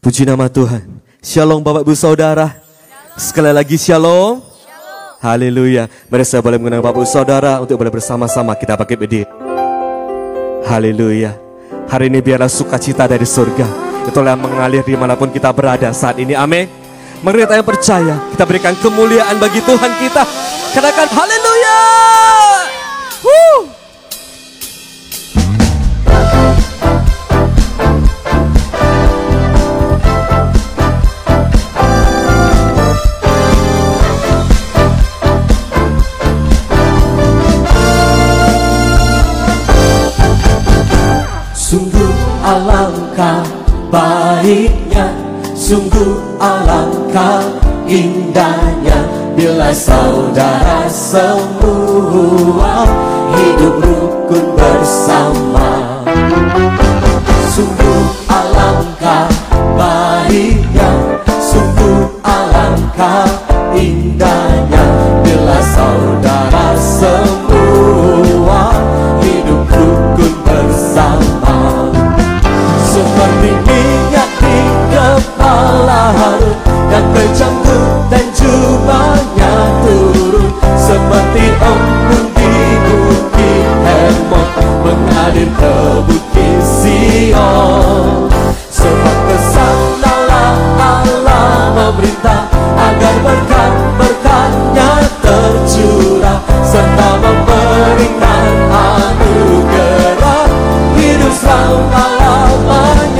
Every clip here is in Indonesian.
Puji nama Tuhan. Shalom Bapak Ibu Saudara. Sekali lagi shalom. Haleluya. Mari saya boleh mengundang Bapak Ibu Saudara untuk boleh bersama-sama kita pakai berdiri. Haleluya. Hari ini biarlah sukacita dari surga. Itulah yang mengalir di mana pun kita berada saat ini. Amin. Mari kita yang percaya, kita berikan kemuliaan bagi Tuhan kita. Katakan haleluya. Woo. Alangkah baiknya. Sungguh alangkah indahnya Bila saudara semua Hidup rukun bersama. Sungguh alangkah baiknya. Sungguh alangkah kepala Harun Yang kejangkut dan jubahnya turun. Seperti embun di bukit Hermon Mengalir ke bukit Sion. Sebab ke sanalah Allah memerintah Agar berkat-berkatnya tercurah Serta memberikan anugerah. Hidup selama-lamanya Haleluya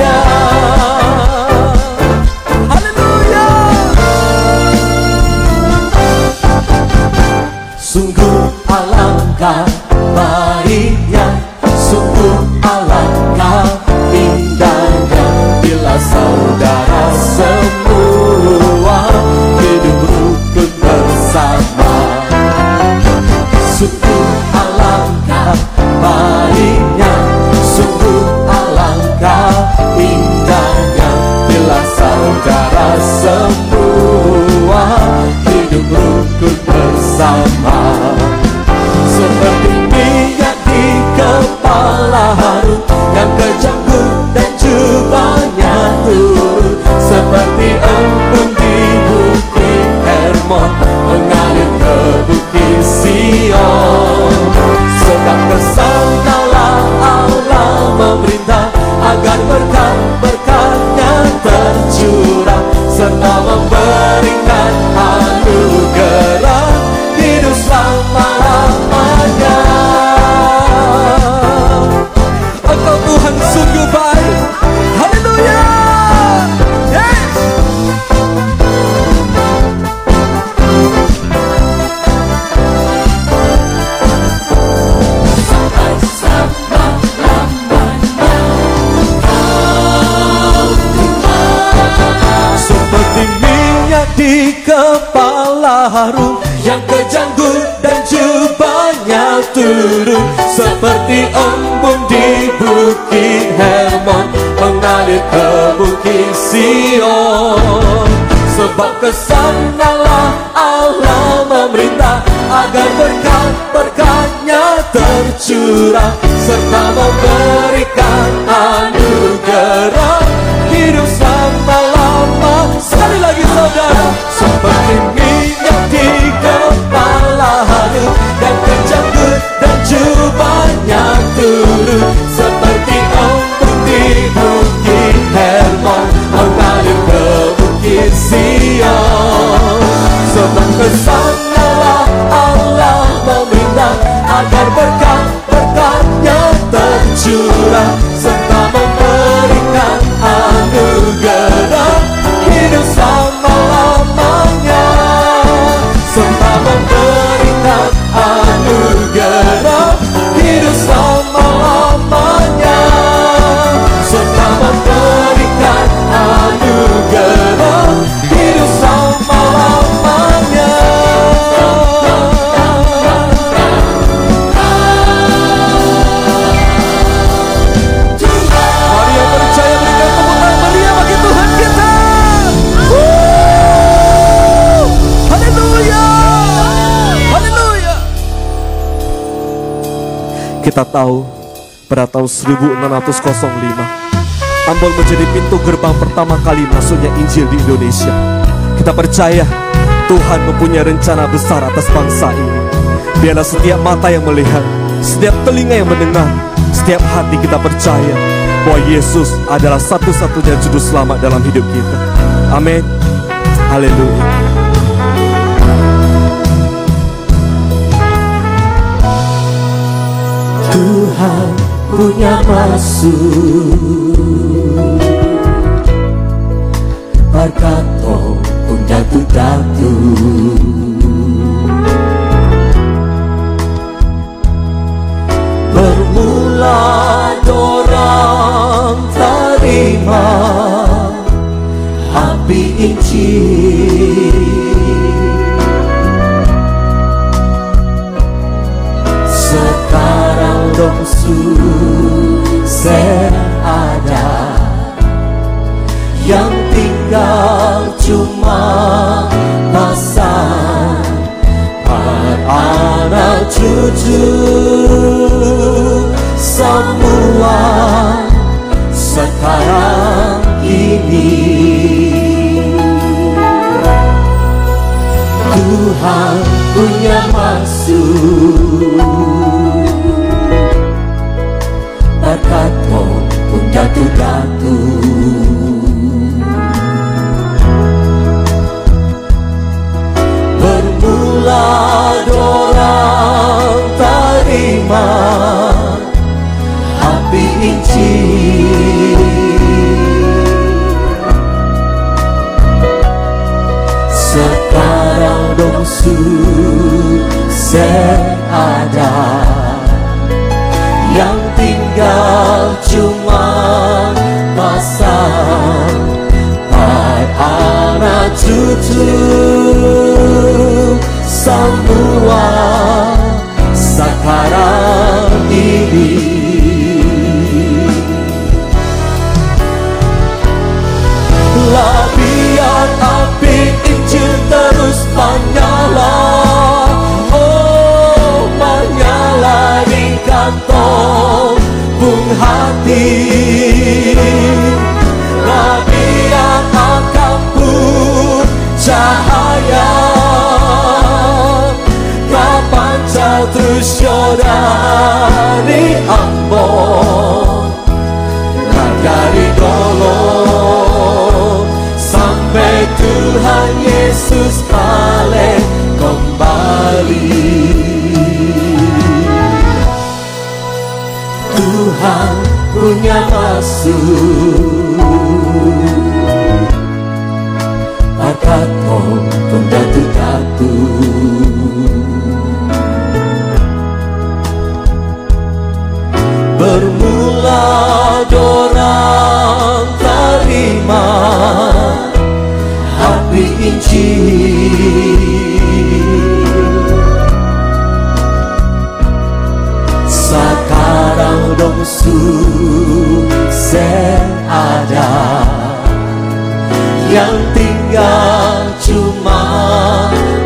Kita tahu pada tahun 1605 Ambon menjadi pintu gerbang pertama kali masuknya Injil di Indonesia. Kita percaya Tuhan mempunyai rencana besar atas bangsa ini. Biarlah setiap mata yang melihat, setiap telinga yang mendengar, setiap hati kita percaya bahwa Yesus adalah satu-satunya juru selamat dalam hidup kita. Amin. Haleluya. Punya maksud Berkato pun datu-datu Bermula dorang terima Api Injil Sekarang dong susah pasang Anak cucu Semua sekarang ini. Tuhan punya maksud. Berkatmu pun jatuh-jatuh Bermula terima Api Injil Sekarang dong susah ada Yang tinggal cuma pasang Hai anak cucu. Semua sekarang ini Lah api Injil terus menyala. Oh menyala di kantong bung hati. Lah biar akan pun cahaya Terus Ambon Nah dari dulu Sampai Tuhan Yesus balik kembali. Tuhan punya maksud. Bakatmu Sekarang dong susah ada Yang tinggal cuma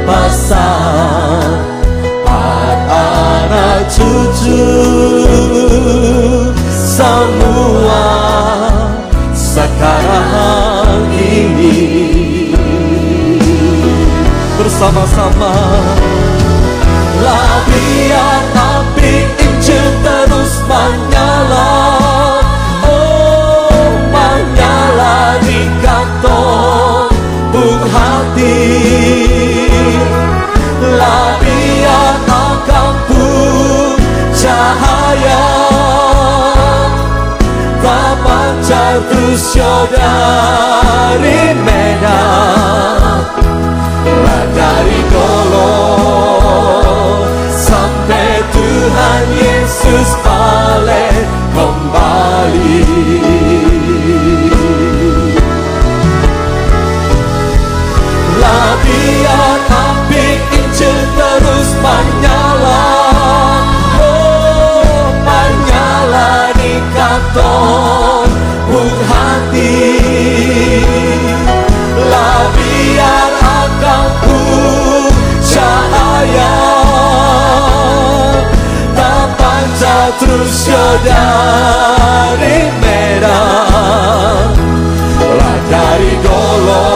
pasang anak cucu semua sekarang ini Bersama-sama. Lah biar api Injil terus menyala. Oh menyala di kantong. Bung hati Jatuh dari Medan. Dari Sampai Tuhan Yesus balik kembali. Lah lah biar agangku cahaya. Tak terus ke dari merah. Lah dari dolo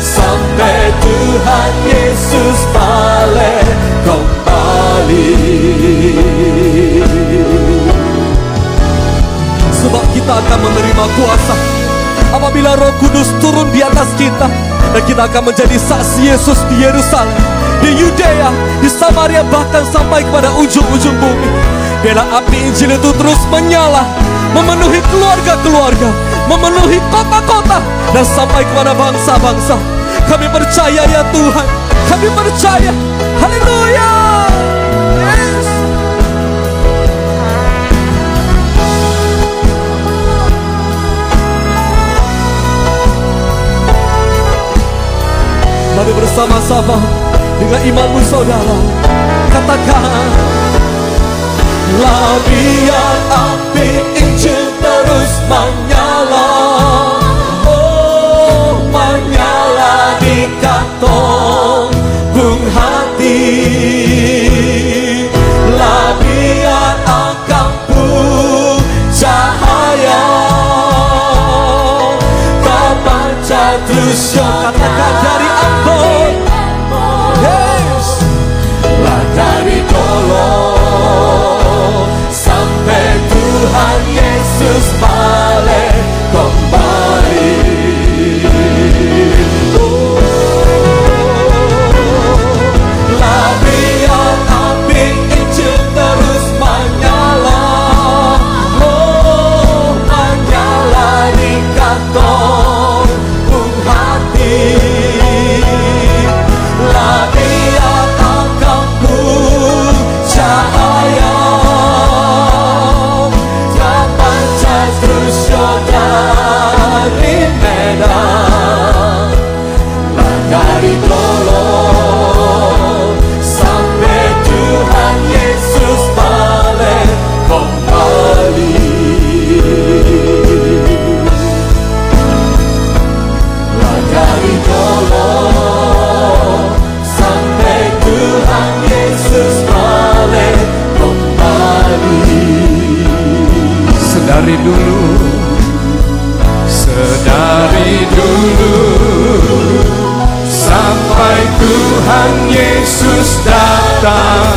sampai Tuhan Yesus balik kembali. Sebab kita akan menerima kuasa apabila Roh Kudus turun di atas kita dan kita akan menjadi saksi Yesus di Yerusalem, di Yudea, di Samaria bahkan sampai kepada ujung-ujung bumi. Biarlah api Injil itu terus menyala, memenuhi keluarga-keluarga, memenuhi kota-kota dan sampai kepada bangsa-bangsa. Kami percaya ya Tuhan, kami percaya. Haleluya. Mari bersama-sama dengan imanmu saudara. Katakan Lah api Injil terus menyala. Oh menyala di kantong bung hati terus Katakan dari Ambon. Yes lah dari dulu sampai Tuhan Yesus balik Sedari dulu Sedari dulu Tuhan Yesus datang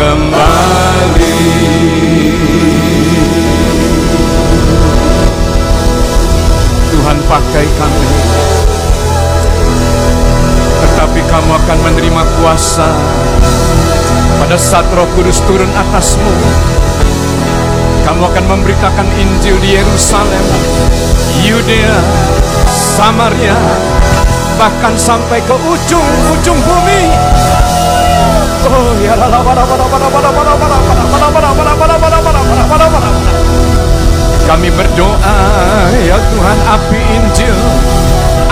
kembali. Tuhan pakai kami. Tetapi kamu akan menerima kuasa. Pada saat roh kudus turun atasmu kamu akan memberitakan Injil di Yerusalem, Yudea, Samaria, bahkan sampai ke ujung-ujung bumi. Oh ya Kami berdoa ya Tuhan api Injil,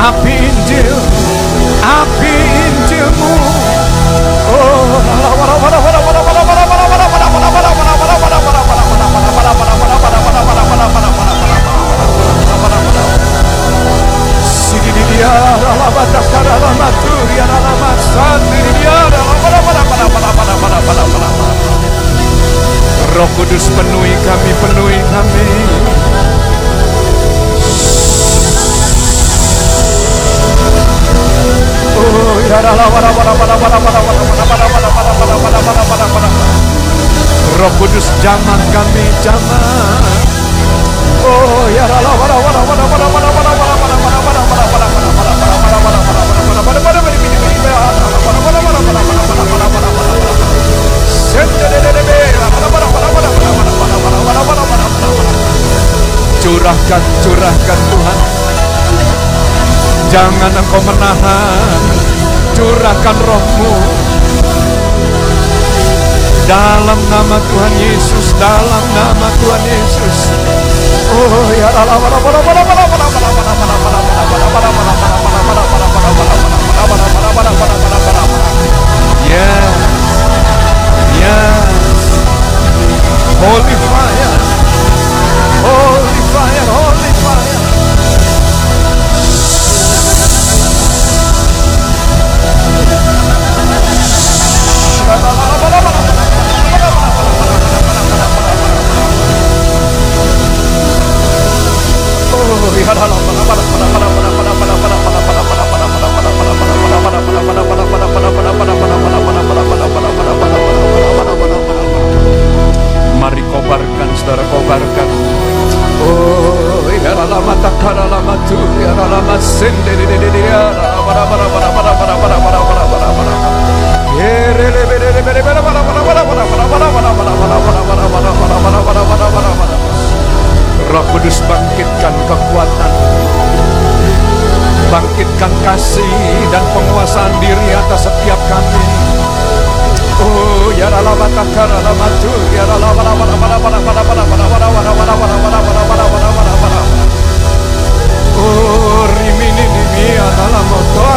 api Injil, api Injilmu. Oh Roh Kudus penuhi kami, penuhi kami. Oh, ya Roh Kudus jamah kami, jamah. Oh, ya Curahkan, curahkan Tuhan. Jangan engkau menahan. Curahkan rohmu. Dalam nama Tuhan Yesus Dalam nama Tuhan Yesus. Oh ya la Yes. Yes. Holy fire Holy fire. Holy fire Oh, Mari kobarkan saudara kobarkan Oh ya lama tak kara lama tu ya lama sendiri para para para para para para para para para para Roh Kudus bangkitkan kekuatan Bangkitkan kasih dan penguasaan diri atas setiap kami Oh ya la mata cara la maturia la bara bara bara bara bara bara bara bara bara bara bara bara bara bara bara bara Oh rimini di mia la motoa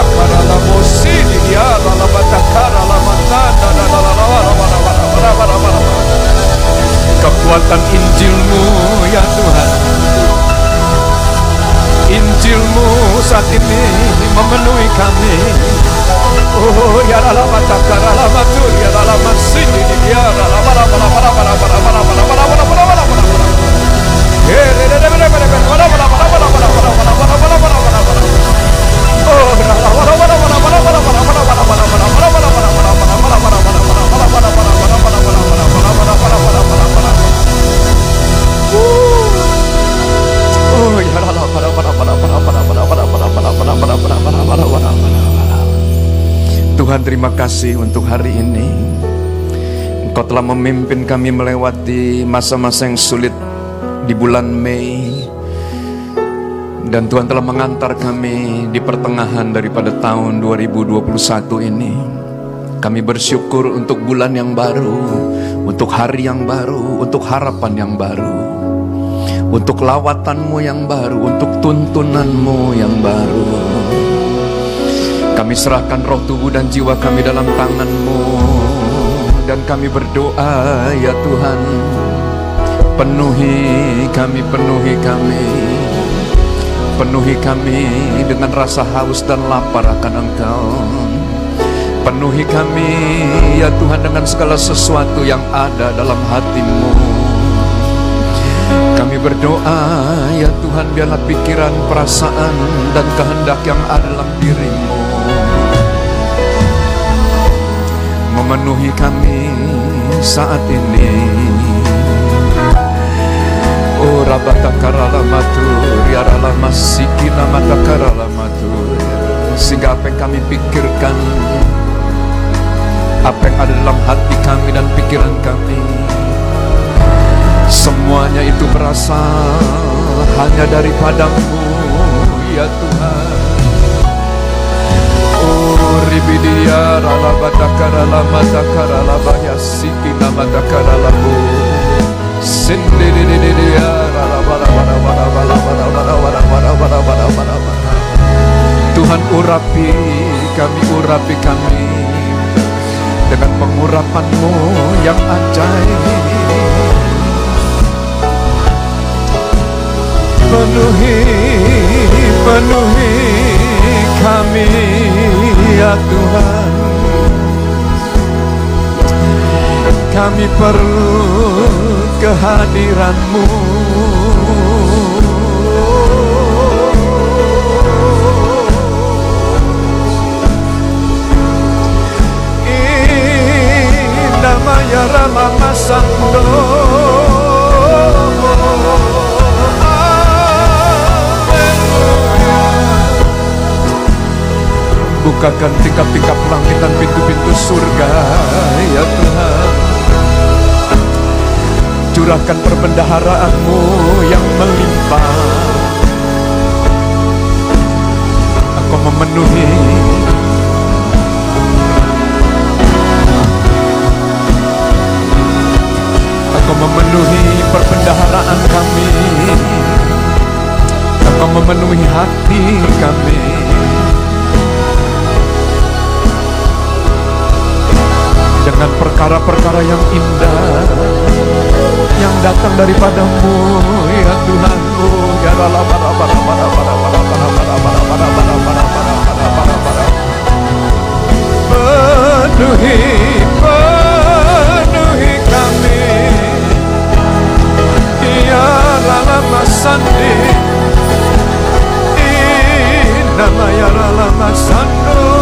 la mosini ya la batakara la matanda la la la la la la la la la la Kekuatan Injilmu ya Tuhan Injilmu saat ini memenuhi kami Oh ya la la batakara la matur ya la la masini di ya la la la la la la la la la la la la la la Tuhan terima kasih untuk hari ini. Engkau telah memimpin kami melewati masa-masa yang sulit di bulan Mei. Dan Tuhan telah mengantar kami di pertengahan daripada tahun 2021 ini. Kami bersyukur untuk bulan yang baru, untuk hari yang baru, untuk harapan yang baru, untuk lawatanmu yang baru, untuk tuntunanmu yang baru. Kami serahkan roh tubuh dan jiwa kami dalam tanganmu. Dan kami berdoa ya Tuhan. Penuhi kami, penuhi kami. Penuhi kami dengan rasa haus dan lapar akan Engkau. Penuhi kami ya Tuhan dengan segala sesuatu yang ada dalam hatimu Kami berdoa ya Tuhan biarlah pikiran, perasaan dan kehendak yang ada dalam dirimu Memenuhi kami saat ini. Oh rabata karala matur ya rala masikina mata karala matur sehingga apa yang kami pikirkan apa yang ada dalam hati kami dan pikiran kami semuanya itu berasal hanya daripadamu ya Tuhan Oh ribidia rala bata karala mata karala baya sikina mata karala bu Tuhan urapi kami, urapi kami dengan pengurapanmu yang ajaib. Penuhi, penuhi kami ya Tuhan. Kami perlu kehadiranmu Namanya Rama Masando Bukakan tingkap-tingkap langit dan pintu-pintu surga ya Tuhan. Curahkan perbendaharaanmu yang melimpah. Aku memenuhi Aku memenuhi perbendaharaan kami Aku memenuhi hati kami Dengan perkara-perkara yang indah yang datang daripadamu ya Tuhan ya rala para para para para para para para para para para para para para para penuhi penuhi kami ya rala masandi nama ya rala masando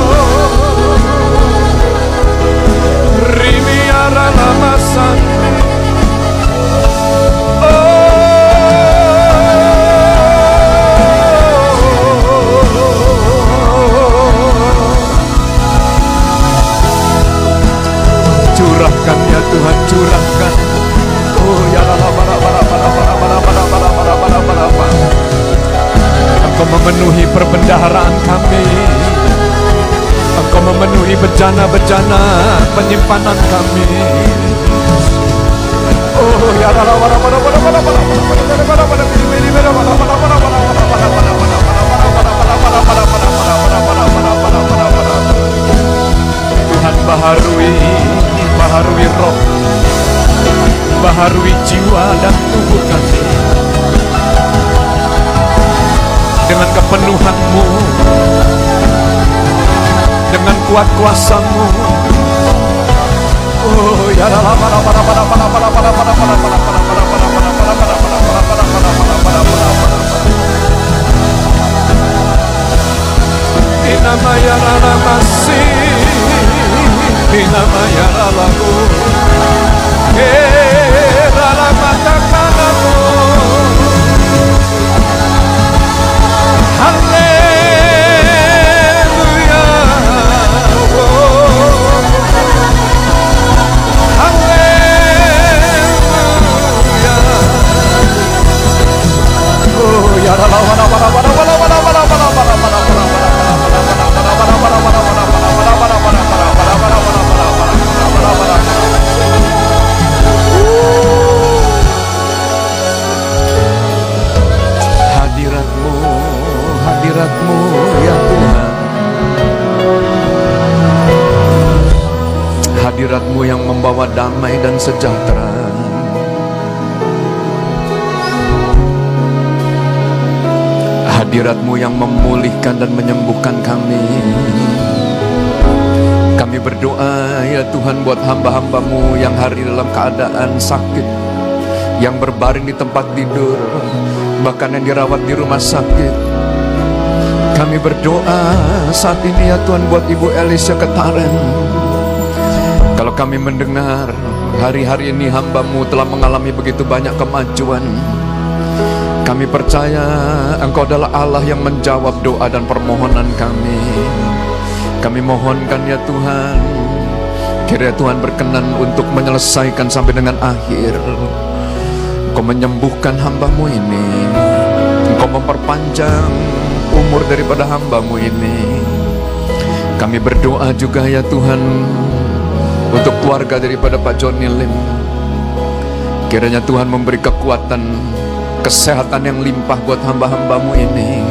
curahkan ya Tuhan curahkan oh ya lala para para para para para para para para para para Engkau memenuhi perbendaharaan kami Kau memenuhi bencana-bencana penyimpanan kami Oh ya la la la la la la Inamaya la masih Inamaya la damai dan sejahtera. Hadiratmu yang memulihkan dan menyembuhkan kami. Kami berdoa ya Tuhan buat hamba-hambamu yang hari dalam keadaan sakit Yang berbaring di tempat tidur Bahkan yang dirawat di rumah sakit. Kami berdoa saat ini ya Tuhan buat Ibu Elisha Ketaren Kalau kami mendengar hari-hari ini hambamu telah mengalami begitu banyak kemajuan kami percaya Engkau adalah Allah yang menjawab doa dan permohonan kami. Kami mohonkan ya Tuhan, kiranya Tuhan berkenan untuk menyelesaikan sampai dengan akhir. Engkau menyembuhkan hambamu ini. Engkau memperpanjang umur daripada hambamu ini. Kami berdoa juga ya Tuhan untuk keluarga daripada Pak Joni Lim. Kiranya Tuhan memberi kekuatan kesehatan yang limpah buat hamba-hambamu ini.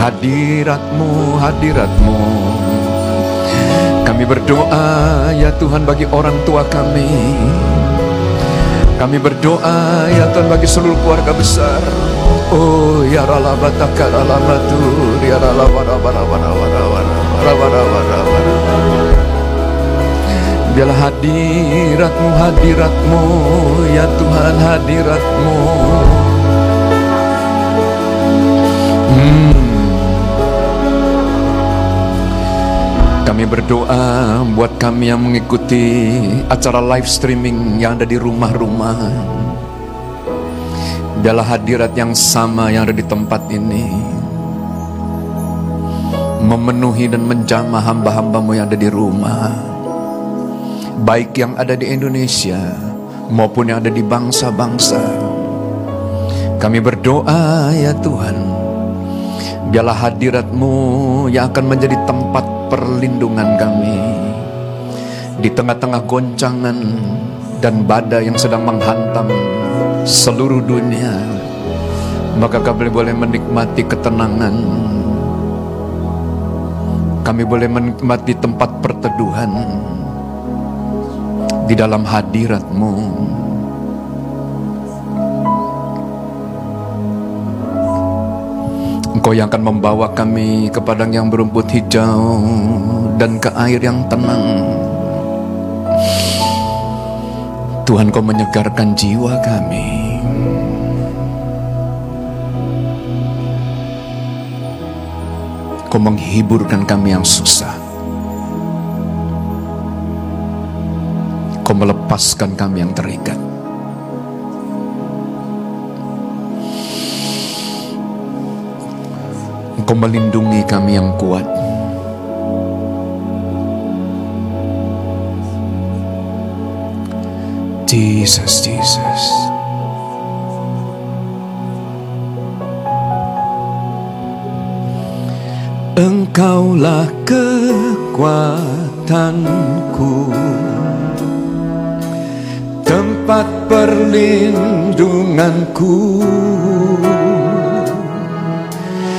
Hadiratmu hadiratmu. Kami berdoa ya Tuhan bagi orang tua kami. Kami berdoa ya Tuhan bagi seluruh keluarga besar. Oh ya rala bataka rala batu ya rala Biarlah hadiratmu, hadiratmu, ya Tuhan hadiratmu Hmm. Kami berdoa buat kami yang mengikuti acara live streaming yang ada di rumah-rumah. Biarlah hadirat yang sama yang ada di tempat ini memenuhi dan menjamah hamba-hambamu yang ada di rumah. Baik yang ada di Indonesia maupun yang ada di bangsa-bangsa. Kami berdoa ya Tuhan, biarlah hadiratmu yang akan menjadi tempat perlindungan kami. Di tengah-tengah goncangan dan badai yang sedang menghantam seluruh dunia maka kami boleh menikmati ketenangan. Kami boleh menikmati tempat perteduhan di dalam hadiratmu Engkau yang akan membawa kami ke padang yang berumput hijau dan ke air yang tenang. Tuhan kau menyegarkan jiwa kami. Kau menghiburkan kami yang susah. Kau melepaskan kami yang terikat. Engkau melindungi kami yang kuat. Jesus, Jesus. Engkaulah kekuatanku Tempat perlindunganku.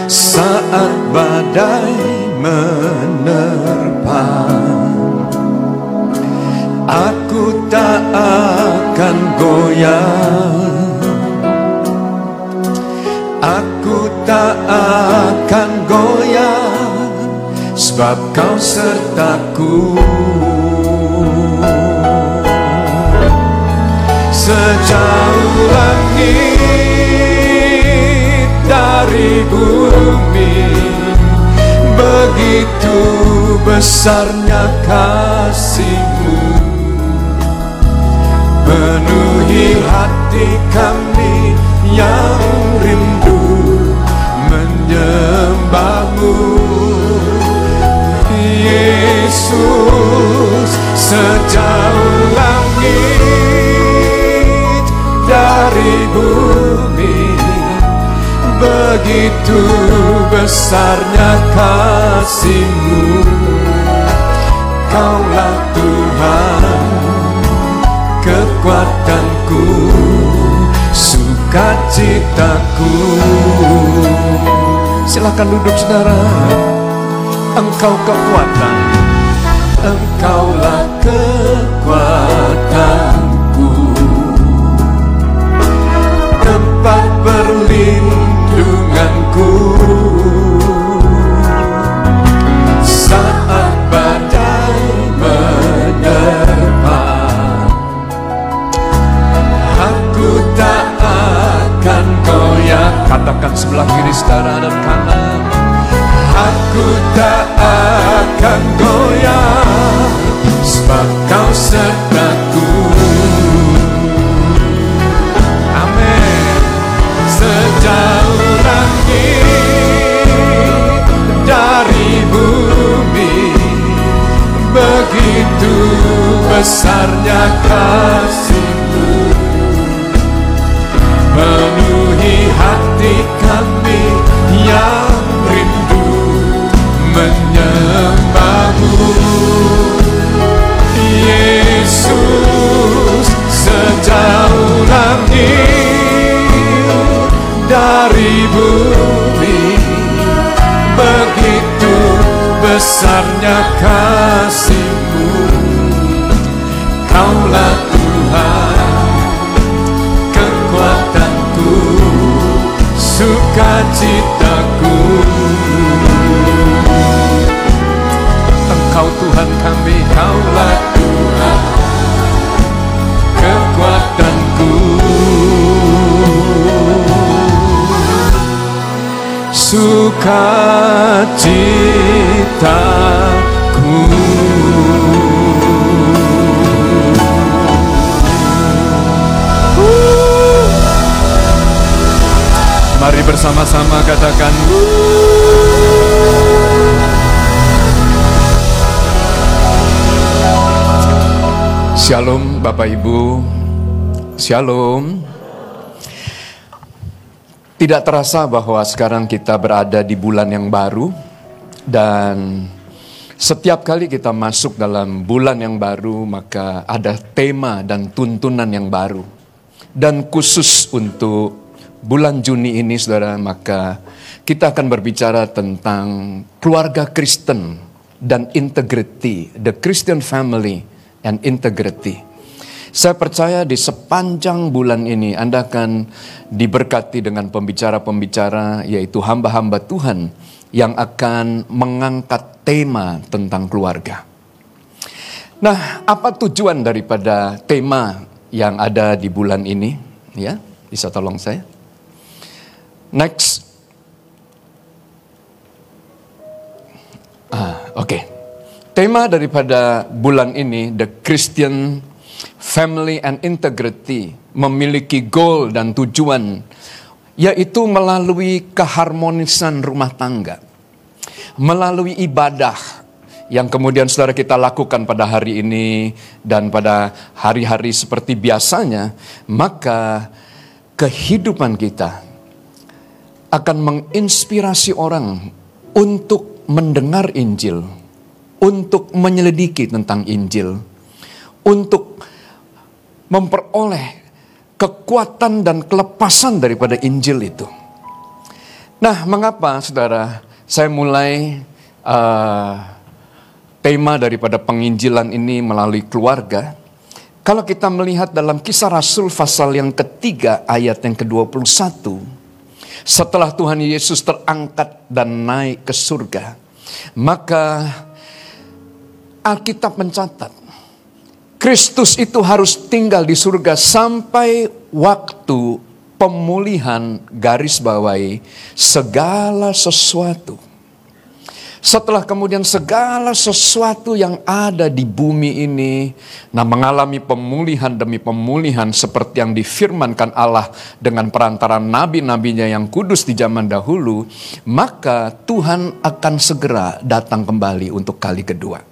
Saat badai menerpa Aku tak akan goyah Aku tak akan goyah Sebab kau sertaku Sejauh langit dari bumi Begitu besarnya kasihmu. Penuhi hati kami yang rindu menyembahmu. Yesus sejauh langit dari bumi. Begitu besarnya kasihmu. Kaulah Tuhan kekuatanku Sukacitaku. Silahkan duduk saudara. Engkau kekuatan Engkaulah kekuatanku Katakan sebelah kiri saudara dan kanan. Aku tak akan goyah Sebab kau sertaku Amin. Sejauh langit dari bumi Begitu besarnya kasihmu Penuhi hati kami yang rindu menyembahmu. Yesus sejauh langit dari bumi Begitu besarnya kasihmu. Kaulah Sukacitaku Engkau Tuhan kami Kaulah Tuhan. Kekuatanku. Sukacitaku bersama-sama katakan Shalom Bapak Ibu. Shalom. Tidak terasa bahwa sekarang kita berada di bulan yang baru Dan setiap kali kita masuk dalam bulan yang baru Maka ada tema dan tuntunan yang baru. Dan khusus untuk bulan Juni ini saudara Maka kita akan berbicara tentang keluarga Kristen dan integrity The Christian family and integrity saya percaya di sepanjang bulan ini Anda akan diberkati dengan pembicara-pembicara yaitu hamba-hamba Tuhan yang akan mengangkat tema tentang keluarga. Nah, apa tujuan daripada tema yang ada di bulan ini? Ya, bisa tolong saya? Next. Ah, oke. Tema daripada bulan ini The Christian family and integrity memiliki goal dan tujuan yaitu melalui keharmonisan rumah tangga melalui ibadah yang kemudian saudara kita lakukan pada hari ini dan pada hari-hari seperti biasanya maka kehidupan kita akan menginspirasi orang untuk mendengar Injil, untuk menyelidiki tentang Injil, untuk memperoleh kekuatan dan kelepasan daripada Injil itu. Nah, mengapa saudara saya mulai uh, tema daripada penginjilan ini melalui keluarga? Kalau kita melihat dalam kisah Rasul pasal yang ketiga ayat yang ke-21, setelah Tuhan Yesus terangkat dan naik ke surga, maka Alkitab mencatat Kristus itu harus tinggal di surga sampai waktu pemulihan garis bawahi segala sesuatu. Setelah kemudian segala sesuatu yang ada di bumi ini nah mengalami pemulihan demi pemulihan seperti yang difirmankan Allah dengan perantara nabi-nabinya yang kudus di zaman dahulu, maka Tuhan akan segera datang kembali untuk kali kedua.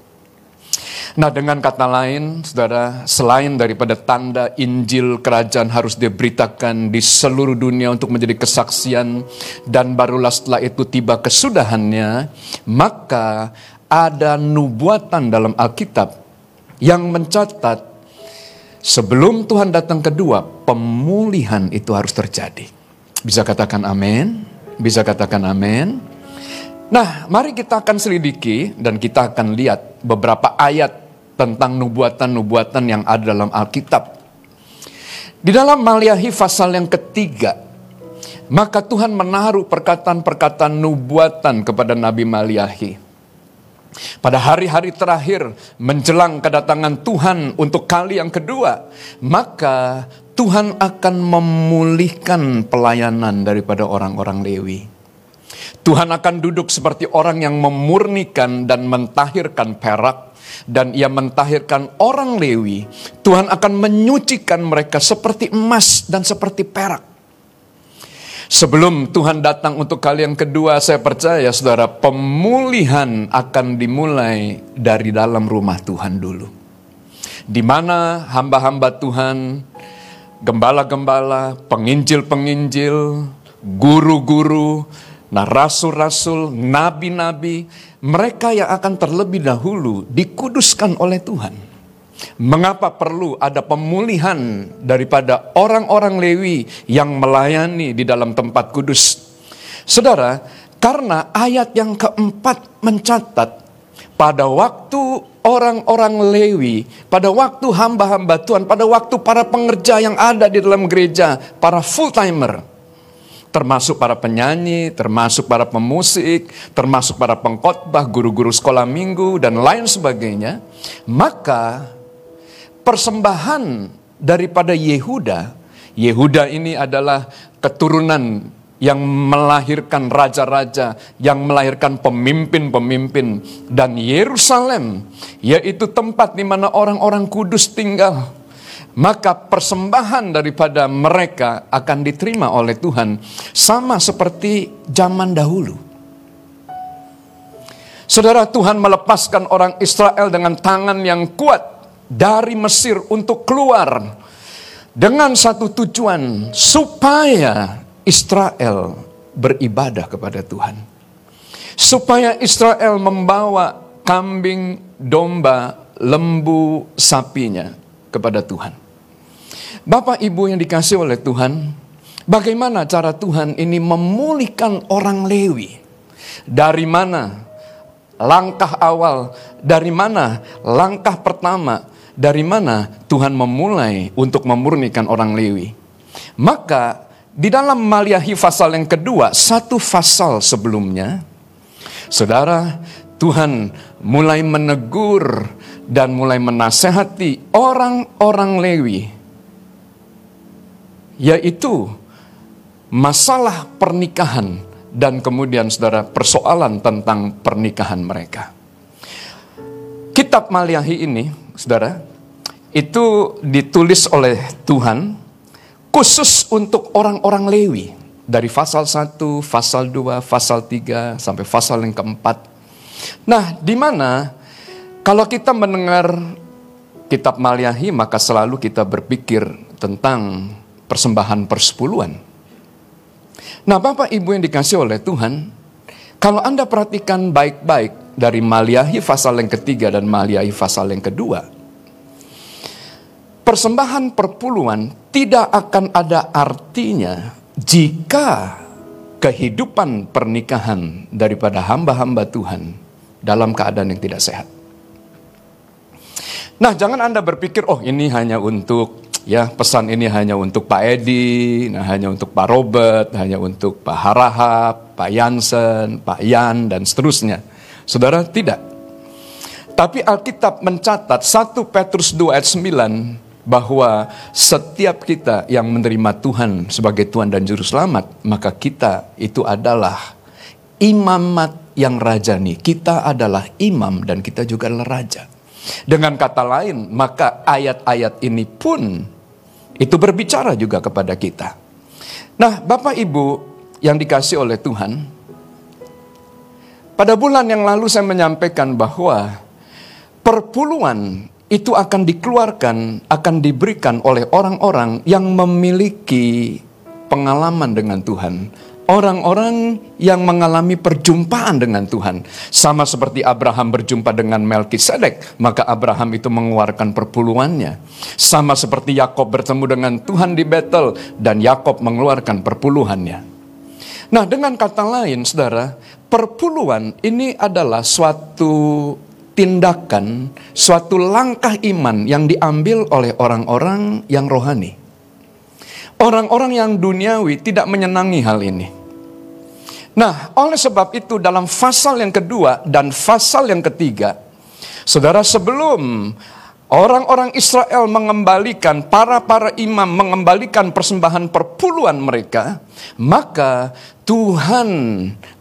Nah dengan kata lain, saudara, selain daripada tanda Injil kerajaan harus diberitakan di seluruh dunia untuk menjadi kesaksian, dan barulah setelah itu tiba kesudahannya, maka ada nubuatan dalam Alkitab yang mencatat sebelum Tuhan datang kedua, pemulihan itu harus terjadi. Bisa katakan amin? Bisa katakan amin? Nah, mari kita akan selidiki dan kita akan lihat beberapa ayat tentang nubuatan-nubuatan yang ada dalam Alkitab. Di dalam Maliahi pasal yang ketiga, maka Tuhan menaruh perkataan-perkataan nubuatan kepada Nabi Maliahi. Pada hari-hari terakhir menjelang kedatangan Tuhan untuk kali yang kedua, maka Tuhan akan memulihkan pelayanan daripada orang-orang Lewi. Tuhan akan duduk seperti orang yang memurnikan dan mentahirkan perak dan ia mentahirkan orang Lewi. Tuhan akan menyucikan mereka seperti emas dan seperti perak. Sebelum Tuhan datang untuk kali yang kedua, saya percaya saudara, pemulihan akan dimulai dari dalam rumah Tuhan dulu. Di mana hamba-hamba Tuhan, gembala-gembala, penginjil-penginjil, guru-guru, Nah, rasul-rasul, nabi-nabi, mereka yang akan terlebih dahulu dikuduskan oleh Tuhan. Mengapa perlu ada pemulihan daripada orang-orang Lewi yang melayani di dalam tempat kudus? Saudara, karena ayat yang keempat mencatat pada waktu orang-orang Lewi, pada waktu hamba-hamba Tuhan, pada waktu para pengerja yang ada di dalam gereja, para full timer, termasuk para penyanyi, termasuk para pemusik, termasuk para pengkhotbah, guru-guru sekolah minggu dan lain sebagainya, maka persembahan daripada Yehuda, Yehuda ini adalah keturunan yang melahirkan raja-raja, yang melahirkan pemimpin-pemimpin dan Yerusalem, yaitu tempat di mana orang-orang kudus tinggal maka persembahan daripada mereka akan diterima oleh Tuhan sama seperti zaman dahulu. Saudara Tuhan melepaskan orang Israel dengan tangan yang kuat dari Mesir untuk keluar dengan satu tujuan supaya Israel beribadah kepada Tuhan. Supaya Israel membawa kambing, domba, lembu, sapinya kepada Tuhan. Bapak Ibu yang dikasih oleh Tuhan, bagaimana cara Tuhan ini memulihkan orang Lewi? Dari mana langkah awal? Dari mana langkah pertama? Dari mana Tuhan memulai untuk memurnikan orang Lewi? Maka di dalam Maliahi pasal yang kedua, satu pasal sebelumnya, saudara, Tuhan mulai menegur dan mulai menasehati orang-orang Lewi yaitu masalah pernikahan dan kemudian saudara persoalan tentang pernikahan mereka. Kitab Maliahi ini, saudara, itu ditulis oleh Tuhan khusus untuk orang-orang Lewi. Dari pasal 1, pasal 2, pasal 3, sampai pasal yang keempat. Nah, di mana kalau kita mendengar kitab Maliahi, maka selalu kita berpikir tentang persembahan persepuluhan. Nah Bapak Ibu yang dikasih oleh Tuhan, Kalau Anda perhatikan baik-baik dari Maliahi pasal yang ketiga dan Maliahi pasal yang kedua, persembahan perpuluhan tidak akan ada artinya jika kehidupan pernikahan daripada hamba-hamba Tuhan dalam keadaan yang tidak sehat. Nah, jangan Anda berpikir, oh ini hanya untuk ya pesan ini hanya untuk Pak Edi, nah hanya untuk Pak Robert, hanya untuk Pak Harahap, Pak Yansen, Pak Yan dan seterusnya. Saudara, tidak. Tapi Alkitab mencatat 1 Petrus 2 ayat 9 bahwa setiap kita yang menerima Tuhan sebagai Tuhan dan Juru Selamat, maka kita itu adalah imamat yang rajani. Kita adalah imam dan kita juga adalah raja. Dengan kata lain, maka ayat-ayat ini pun itu berbicara juga kepada kita. Nah, Bapak Ibu yang dikasih oleh Tuhan, pada bulan yang lalu saya menyampaikan bahwa perpuluhan itu akan dikeluarkan, akan diberikan oleh orang-orang yang memiliki pengalaman dengan Tuhan, orang-orang yang mengalami perjumpaan dengan Tuhan. Sama seperti Abraham berjumpa dengan Melkisedek, maka Abraham itu mengeluarkan perpuluhannya. Sama seperti Yakob bertemu dengan Tuhan di Betel dan Yakob mengeluarkan perpuluhannya. Nah, dengan kata lain, Saudara, perpuluhan ini adalah suatu tindakan, suatu langkah iman yang diambil oleh orang-orang yang rohani. Orang-orang yang duniawi tidak menyenangi hal ini. Nah, oleh sebab itu dalam pasal yang kedua dan pasal yang ketiga, saudara sebelum orang-orang Israel mengembalikan, para-para imam mengembalikan persembahan perpuluhan mereka, maka Tuhan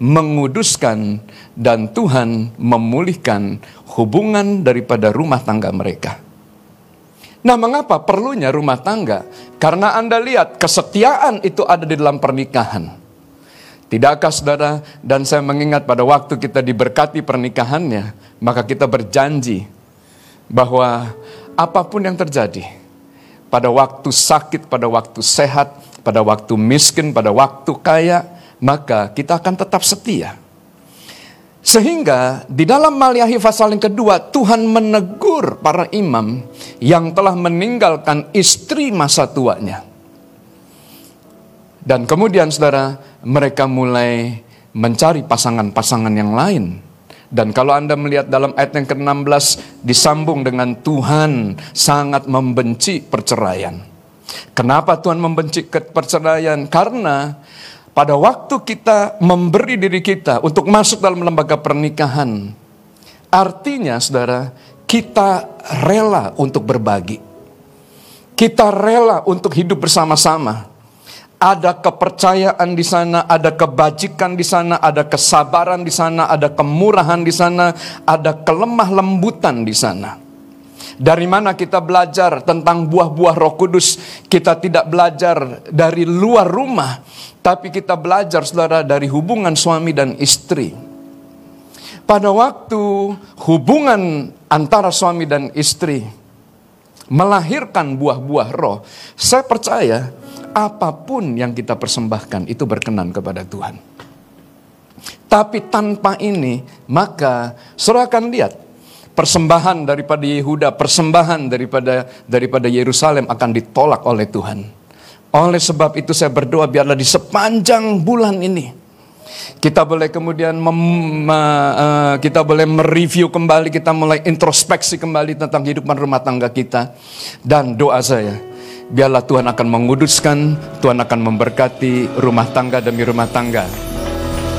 menguduskan dan Tuhan memulihkan hubungan daripada rumah tangga mereka. Nah, mengapa perlunya rumah tangga? Karena Anda lihat kesetiaan itu ada di dalam pernikahan. Tidakkah saudara dan saya mengingat pada waktu kita diberkati pernikahannya, maka kita berjanji bahwa apa pun yang terjadi, pada waktu sakit, pada waktu sehat, pada waktu miskin, pada waktu kaya, maka kita akan tetap setia. Sehingga di dalam Maliahi pasal yang kedua Tuhan menegur para imam yang telah meninggalkan istri masa tuanya. Dan kemudian saudara, mereka mulai mencari pasangan-pasangan yang lain. Dan kalau Anda melihat dalam ayat yang ke-16 disambung dengan Tuhan sangat membenci perceraian. Kenapa Tuhan membenci perceraian? Karena pada waktu kita memberi diri kita untuk masuk dalam lembaga pernikahan, artinya saudara, kita rela untuk berbagi. Kita rela untuk hidup bersama-sama ada kepercayaan di sana, ada kebajikan di sana, ada kesabaran di sana, ada kemurahan di sana, ada kelemah lembutan di sana. Dari mana kita belajar tentang buah-buah Roh Kudus? Kita tidak belajar dari luar rumah, tapi kita belajar saudara dari hubungan suami dan istri. Pada waktu hubungan antara suami dan istri melahirkan buah-buah roh, saya percaya apa pun yang kita persembahkan itu berkenan kepada Tuhan. Tapi tanpa ini, maka saudara akan lihat persembahan daripada Yehuda, persembahan daripada daripada Yerusalem akan ditolak oleh Tuhan. Oleh sebab itu saya berdoa biarlah di sepanjang bulan ini kita boleh kemudian mem, uh, kita boleh mereview kembali, kita mulai introspeksi kembali tentang kehidupan rumah tangga kita. Dan doa saya, biarlah Tuhan akan menguduskan, Tuhan akan memberkati rumah tangga demi rumah tangga.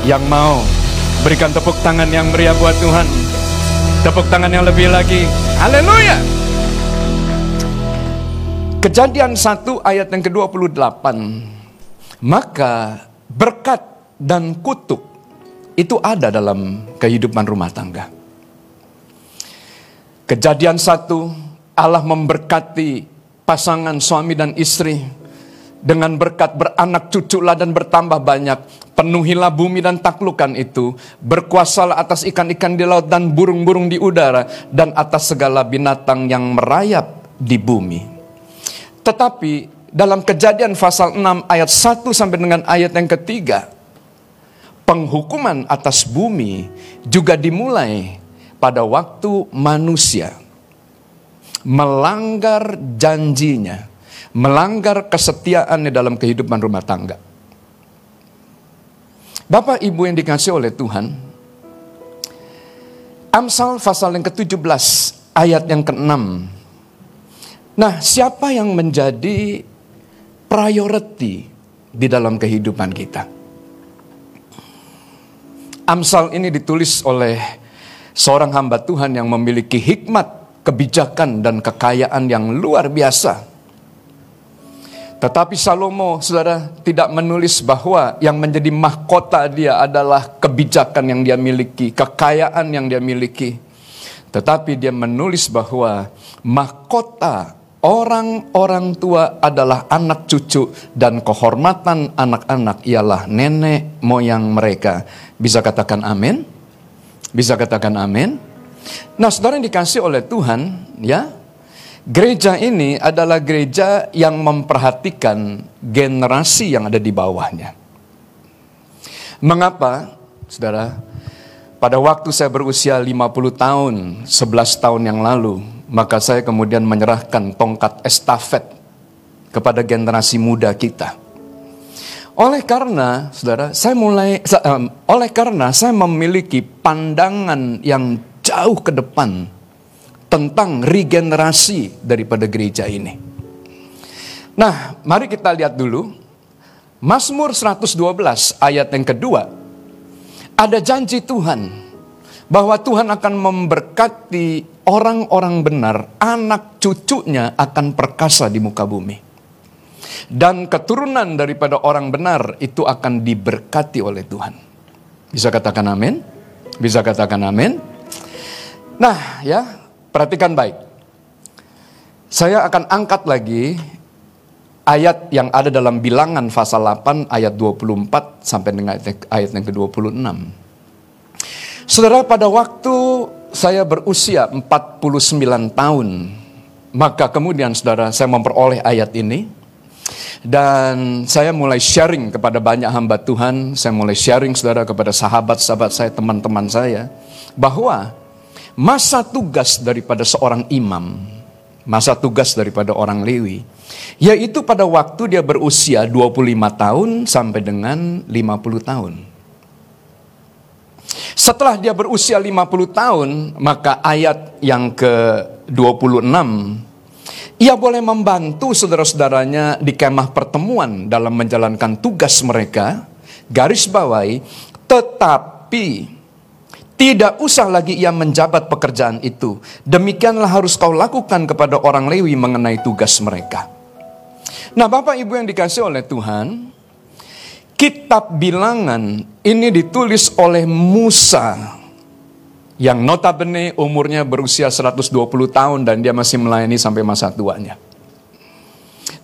Yang mau berikan tepuk tangan yang meriah buat Tuhan. Tepuk tangan yang lebih lagi. Haleluya. Kejadian 1 ayat yang ke-28. Maka berkat dan kutuk itu ada dalam kehidupan rumah tangga. Kejadian 1 Allah memberkati pasangan suami dan istri dengan berkat beranak cuculah dan bertambah banyak. Penuhilah bumi dan taklukan itu. Berkuasalah atas ikan-ikan di laut dan burung-burung di udara. Dan atas segala binatang yang merayap di bumi. Tetapi dalam kejadian pasal 6 ayat 1 sampai dengan ayat yang ketiga. penghukuman atas bumi juga dimulai pada waktu manusia melanggar janjinya, melanggar kesetiaannya dalam kehidupan rumah tangga. Bapak Ibu yang dikasih oleh Tuhan, Amsal pasal yang ke-17 ayat yang ke-6. Nah, siapa yang menjadi priority di dalam kehidupan kita? Amsal ini ditulis oleh seorang hamba Tuhan yang memiliki hikmat, kebijakan, dan kekayaan yang luar biasa. Tetapi Salomo, saudara, tidak menulis bahwa yang menjadi mahkota dia adalah kebijakan yang dia miliki, kekayaan yang dia miliki. Tetapi dia menulis bahwa mahkota orang-orang tua adalah anak cucu dan kehormatan anak-anak ialah nenek moyang mereka. Bisa katakan amin? Bisa katakan amin? Nah, saudara yang dikasih oleh Tuhan, ya, Gereja ini adalah gereja yang memperhatikan generasi yang ada di bawahnya. Mengapa, saudara? Pada waktu saya berusia 50 tahun, 11 tahun yang lalu, maka saya kemudian menyerahkan tongkat estafet kepada generasi muda kita. Oleh karena, saudara, saya mulai, oleh karena saya memiliki pandangan yang jauh ke depan tentang regenerasi daripada gereja ini. Nah, mari kita lihat dulu. Mazmur 112 ayat yang kedua. Ada janji Tuhan bahwa Tuhan akan memberkati orang-orang benar, anak cucunya akan perkasa di muka bumi. Dan keturunan daripada orang benar itu akan diberkati oleh Tuhan. Bisa katakan amin? Bisa katakan amin? Nah, ya, Perhatikan baik. Saya akan angkat lagi ayat yang ada dalam bilangan pasal 8 ayat 24 sampai dengan ayat yang ke-26. Saudara pada waktu saya berusia 49 tahun, maka kemudian saudara saya memperoleh ayat ini dan saya mulai sharing kepada banyak hamba Tuhan, saya mulai sharing saudara kepada sahabat-sahabat saya, teman-teman saya bahwa masa tugas daripada seorang imam, masa tugas daripada orang Lewi, yaitu pada waktu dia berusia 25 tahun sampai dengan 50 tahun. Setelah dia berusia 50 tahun, maka ayat yang ke-26 ia boleh membantu saudara-saudaranya di kemah pertemuan dalam menjalankan tugas mereka, garis bawahi, tetapi tidak usah lagi ia menjabat pekerjaan itu. Demikianlah harus kau lakukan kepada orang Lewi mengenai tugas mereka. Nah, Bapak Ibu yang dikasih oleh Tuhan, kitab bilangan ini ditulis oleh Musa yang notabene umurnya berusia 120 tahun dan dia masih melayani sampai masa tuanya.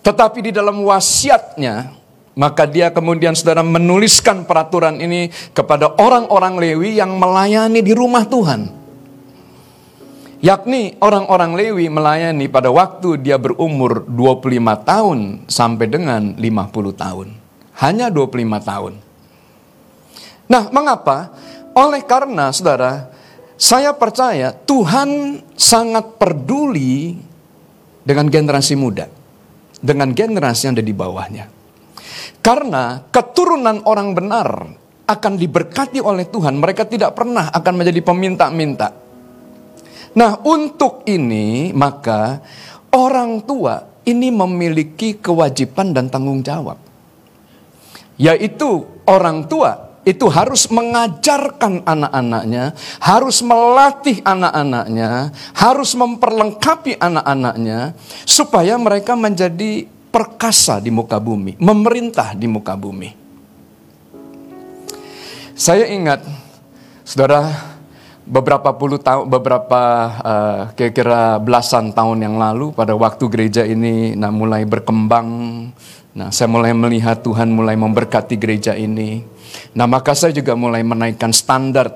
Tetapi di dalam wasiatnya maka dia kemudian saudara menuliskan peraturan ini kepada orang-orang Lewi yang melayani di rumah Tuhan. Yakni orang-orang Lewi melayani pada waktu dia berumur 25 tahun sampai dengan 50 tahun. Hanya 25 tahun. Nah, mengapa? Oleh karena saudara, saya percaya Tuhan sangat peduli dengan generasi muda. Dengan generasi yang ada di bawahnya. Karena keturunan orang benar akan diberkati oleh Tuhan. Mereka tidak pernah akan menjadi peminta-minta. Nah, untuk ini maka orang tua ini memiliki kewajiban dan tanggung jawab. Yaitu orang tua itu harus mengajarkan anak-anaknya, harus melatih anak-anaknya, harus memperlengkapi anak-anaknya supaya mereka menjadi perkasa di muka bumi, memerintah di muka bumi. Saya ingat, saudara, beberapa puluh tahun, beberapa uh, kira-kira belasan tahun yang lalu, pada waktu gereja ini nah, mulai berkembang, nah saya mulai melihat Tuhan mulai memberkati gereja ini. Nah maka saya juga mulai menaikkan standar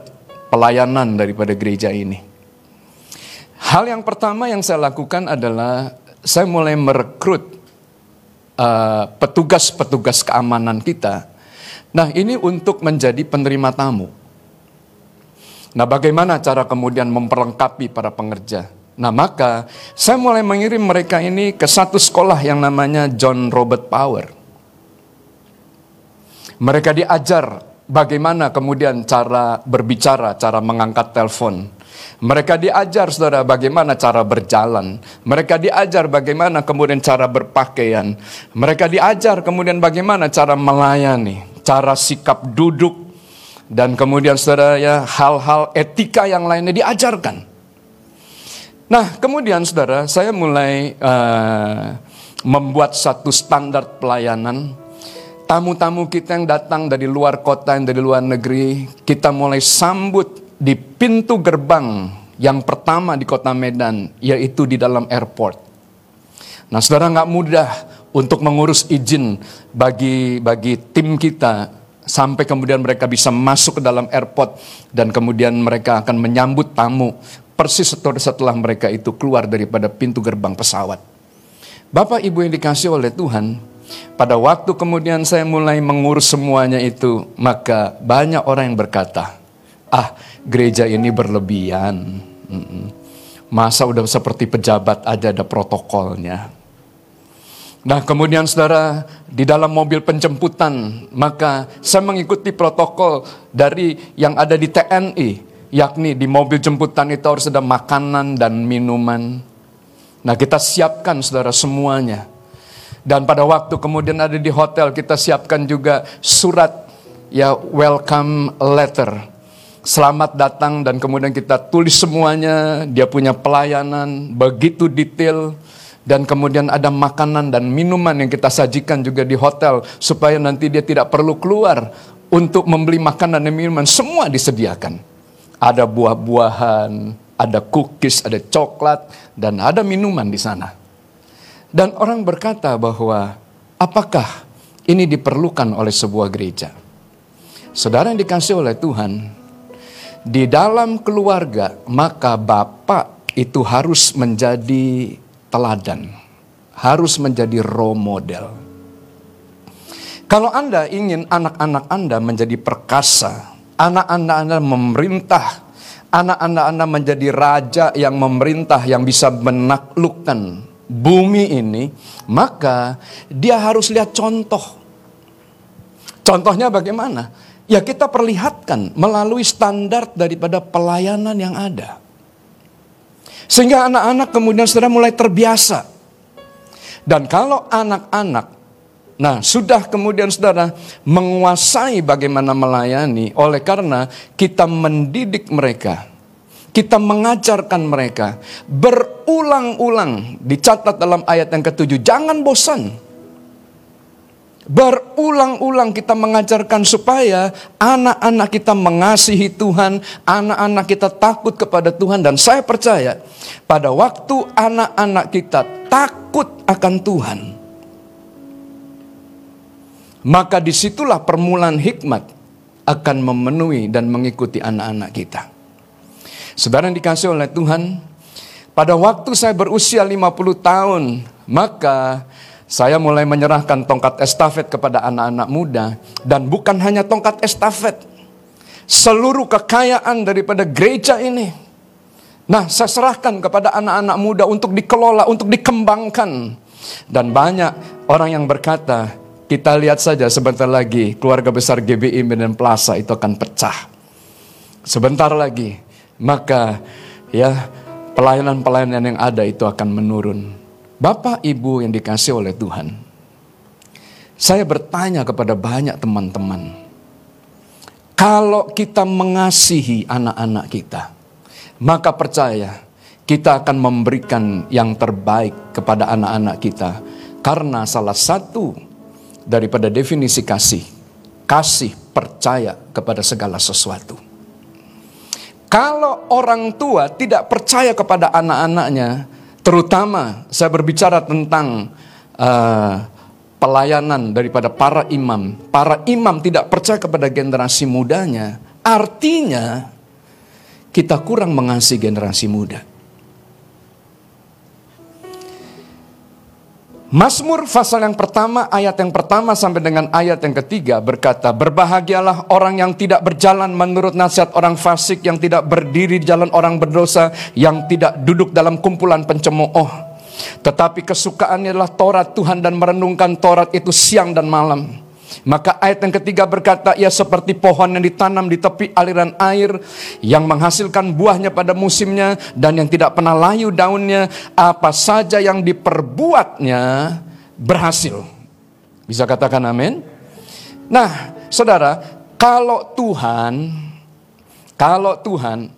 pelayanan daripada gereja ini. Hal yang pertama yang saya lakukan adalah saya mulai merekrut petugas-petugas uh, keamanan kita Nah, ini untuk menjadi penerima tamu. Nah, bagaimana cara kemudian memperlengkapi para pengerja? Nah, maka saya mulai mengirim mereka ini ke satu sekolah yang namanya John Robert Power. Mereka diajar bagaimana kemudian cara berbicara, cara mengangkat telepon. Mereka diajar saudara bagaimana cara berjalan. Mereka diajar bagaimana kemudian cara berpakaian. Mereka diajar kemudian bagaimana cara melayani. Cara sikap duduk. Dan kemudian saudara ya hal-hal etika yang lainnya diajarkan. Nah kemudian saudara saya mulai uh, membuat satu standar pelayanan tamu-tamu kita yang datang dari luar kota, yang dari luar negeri, kita mulai sambut di pintu gerbang yang pertama di kota Medan, yaitu di dalam airport. Nah, saudara nggak mudah untuk mengurus izin bagi bagi tim kita sampai kemudian mereka bisa masuk ke dalam airport dan kemudian mereka akan menyambut tamu persis setelah mereka itu keluar daripada pintu gerbang pesawat. Bapak Ibu yang dikasih oleh Tuhan, pada waktu kemudian saya mulai mengurus semuanya itu, maka banyak orang yang berkata, "Ah, gereja ini berlebihan. Masa udah seperti pejabat aja ada protokolnya." Nah, kemudian saudara, di dalam mobil penjemputan, maka saya mengikuti protokol dari yang ada di TNI, yakni di mobil jemputan itu harus ada makanan dan minuman. Nah, kita siapkan saudara semuanya. Dan pada waktu kemudian ada di hotel kita siapkan juga surat ya welcome letter. Selamat datang dan kemudian kita tulis semuanya, dia punya pelayanan begitu detail dan kemudian ada makanan dan minuman yang kita sajikan juga di hotel supaya nanti dia tidak perlu keluar untuk membeli makanan dan minuman, semua disediakan. Ada buah-buahan, ada cookies, ada coklat dan ada minuman di sana. Dan orang berkata bahwa apakah ini diperlukan oleh sebuah gereja? Saudara yang dikasih oleh Tuhan, di dalam keluarga maka bapak itu harus menjadi teladan, harus menjadi role model. Kalau Anda ingin anak-anak Anda menjadi perkasa, anak-anak Anda memerintah, anak-anak Anda menjadi raja yang memerintah, yang bisa menaklukkan bumi ini, maka dia harus lihat contoh. Contohnya bagaimana? Ya kita perlihatkan melalui standar daripada pelayanan yang ada. Sehingga anak-anak kemudian sudah mulai terbiasa. Dan kalau anak-anak Nah, sudah kemudian saudara menguasai bagaimana melayani oleh karena kita mendidik mereka kita mengajarkan mereka berulang-ulang dicatat dalam ayat yang ketujuh. Jangan bosan. Berulang-ulang kita mengajarkan supaya anak-anak kita mengasihi Tuhan, anak-anak kita takut kepada Tuhan dan saya percaya pada waktu anak-anak kita takut akan Tuhan, maka di situlah permulaan hikmat akan memenuhi dan mengikuti anak-anak kita. Saudara dikasih oleh Tuhan, pada waktu saya berusia 50 tahun, maka saya mulai menyerahkan tongkat estafet kepada anak-anak muda. Dan bukan hanya tongkat estafet, seluruh kekayaan daripada gereja ini. Nah, saya serahkan kepada anak-anak muda untuk dikelola, untuk dikembangkan. Dan banyak orang yang berkata, kita lihat saja sebentar lagi keluarga besar GBI Medan Plaza itu akan pecah. Sebentar lagi maka ya pelayanan-pelayanan yang ada itu akan menurun. Bapak Ibu yang dikasih oleh Tuhan, saya bertanya kepada banyak teman-teman, kalau kita mengasihi anak-anak kita, maka percaya kita akan memberikan yang terbaik kepada anak-anak kita, karena salah satu daripada definisi kasih, kasih percaya kepada segala sesuatu. Kalau orang tua tidak percaya kepada anak-anaknya, terutama saya berbicara tentang uh, pelayanan daripada para imam. Para imam tidak percaya kepada generasi mudanya, artinya kita kurang mengasihi generasi muda. Mazmur pasal yang pertama, ayat yang pertama sampai dengan ayat yang ketiga berkata, Berbahagialah orang yang tidak berjalan menurut nasihat orang fasik, yang tidak berdiri di jalan orang berdosa, yang tidak duduk dalam kumpulan pencemooh. Tetapi kesukaannya adalah Taurat Tuhan dan merenungkan Taurat itu siang dan malam. Maka ayat yang ketiga berkata, ia seperti pohon yang ditanam di tepi aliran air, yang menghasilkan buahnya pada musimnya, dan yang tidak pernah layu daunnya, apa saja yang diperbuatnya berhasil. Bisa katakan amin? Nah, saudara, kalau Tuhan, kalau Tuhan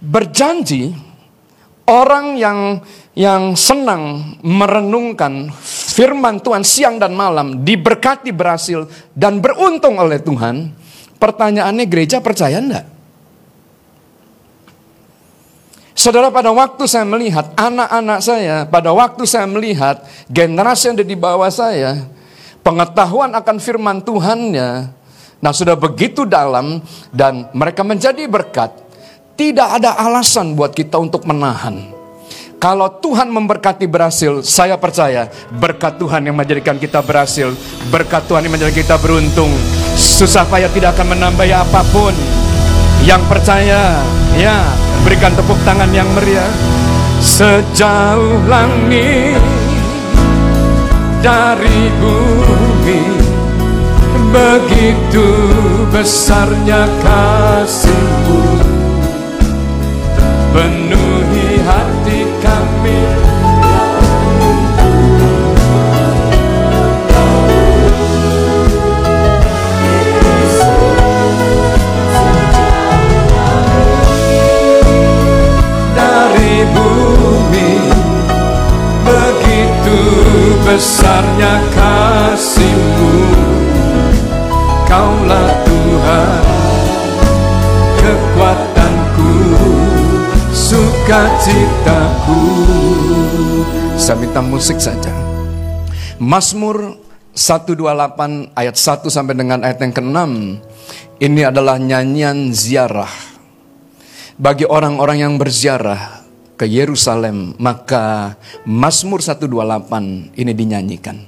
berjanji, orang yang yang senang merenungkan firman Tuhan siang dan malam, diberkati berhasil dan beruntung oleh Tuhan, pertanyaannya gereja percaya enggak? Saudara pada waktu saya melihat anak-anak saya, pada waktu saya melihat generasi yang ada di bawah saya, pengetahuan akan firman Tuhannya, nah sudah begitu dalam dan mereka menjadi berkat, tidak ada alasan buat kita untuk menahan. Kalau Tuhan memberkati berhasil, saya percaya berkat Tuhan yang menjadikan kita berhasil, berkat Tuhan yang menjadikan kita beruntung. Susah payah tidak akan menambah apa pun. Yang percaya, ya, berikan tepuk tangan yang meriah. Sejauh langit dari bumi, begitu besarnya kasihmu penuhi besarnya kasihmu. Kaulah Tuhan kekuatanku sukacitaku saya minta musik saja. Mazmur 128 ayat 1 sampai dengan ayat yang ke-6 ini adalah nyanyian ziarah bagi orang-orang yang berziarah ke Yerusalem. Maka Mazmur 128 ini dinyanyikan.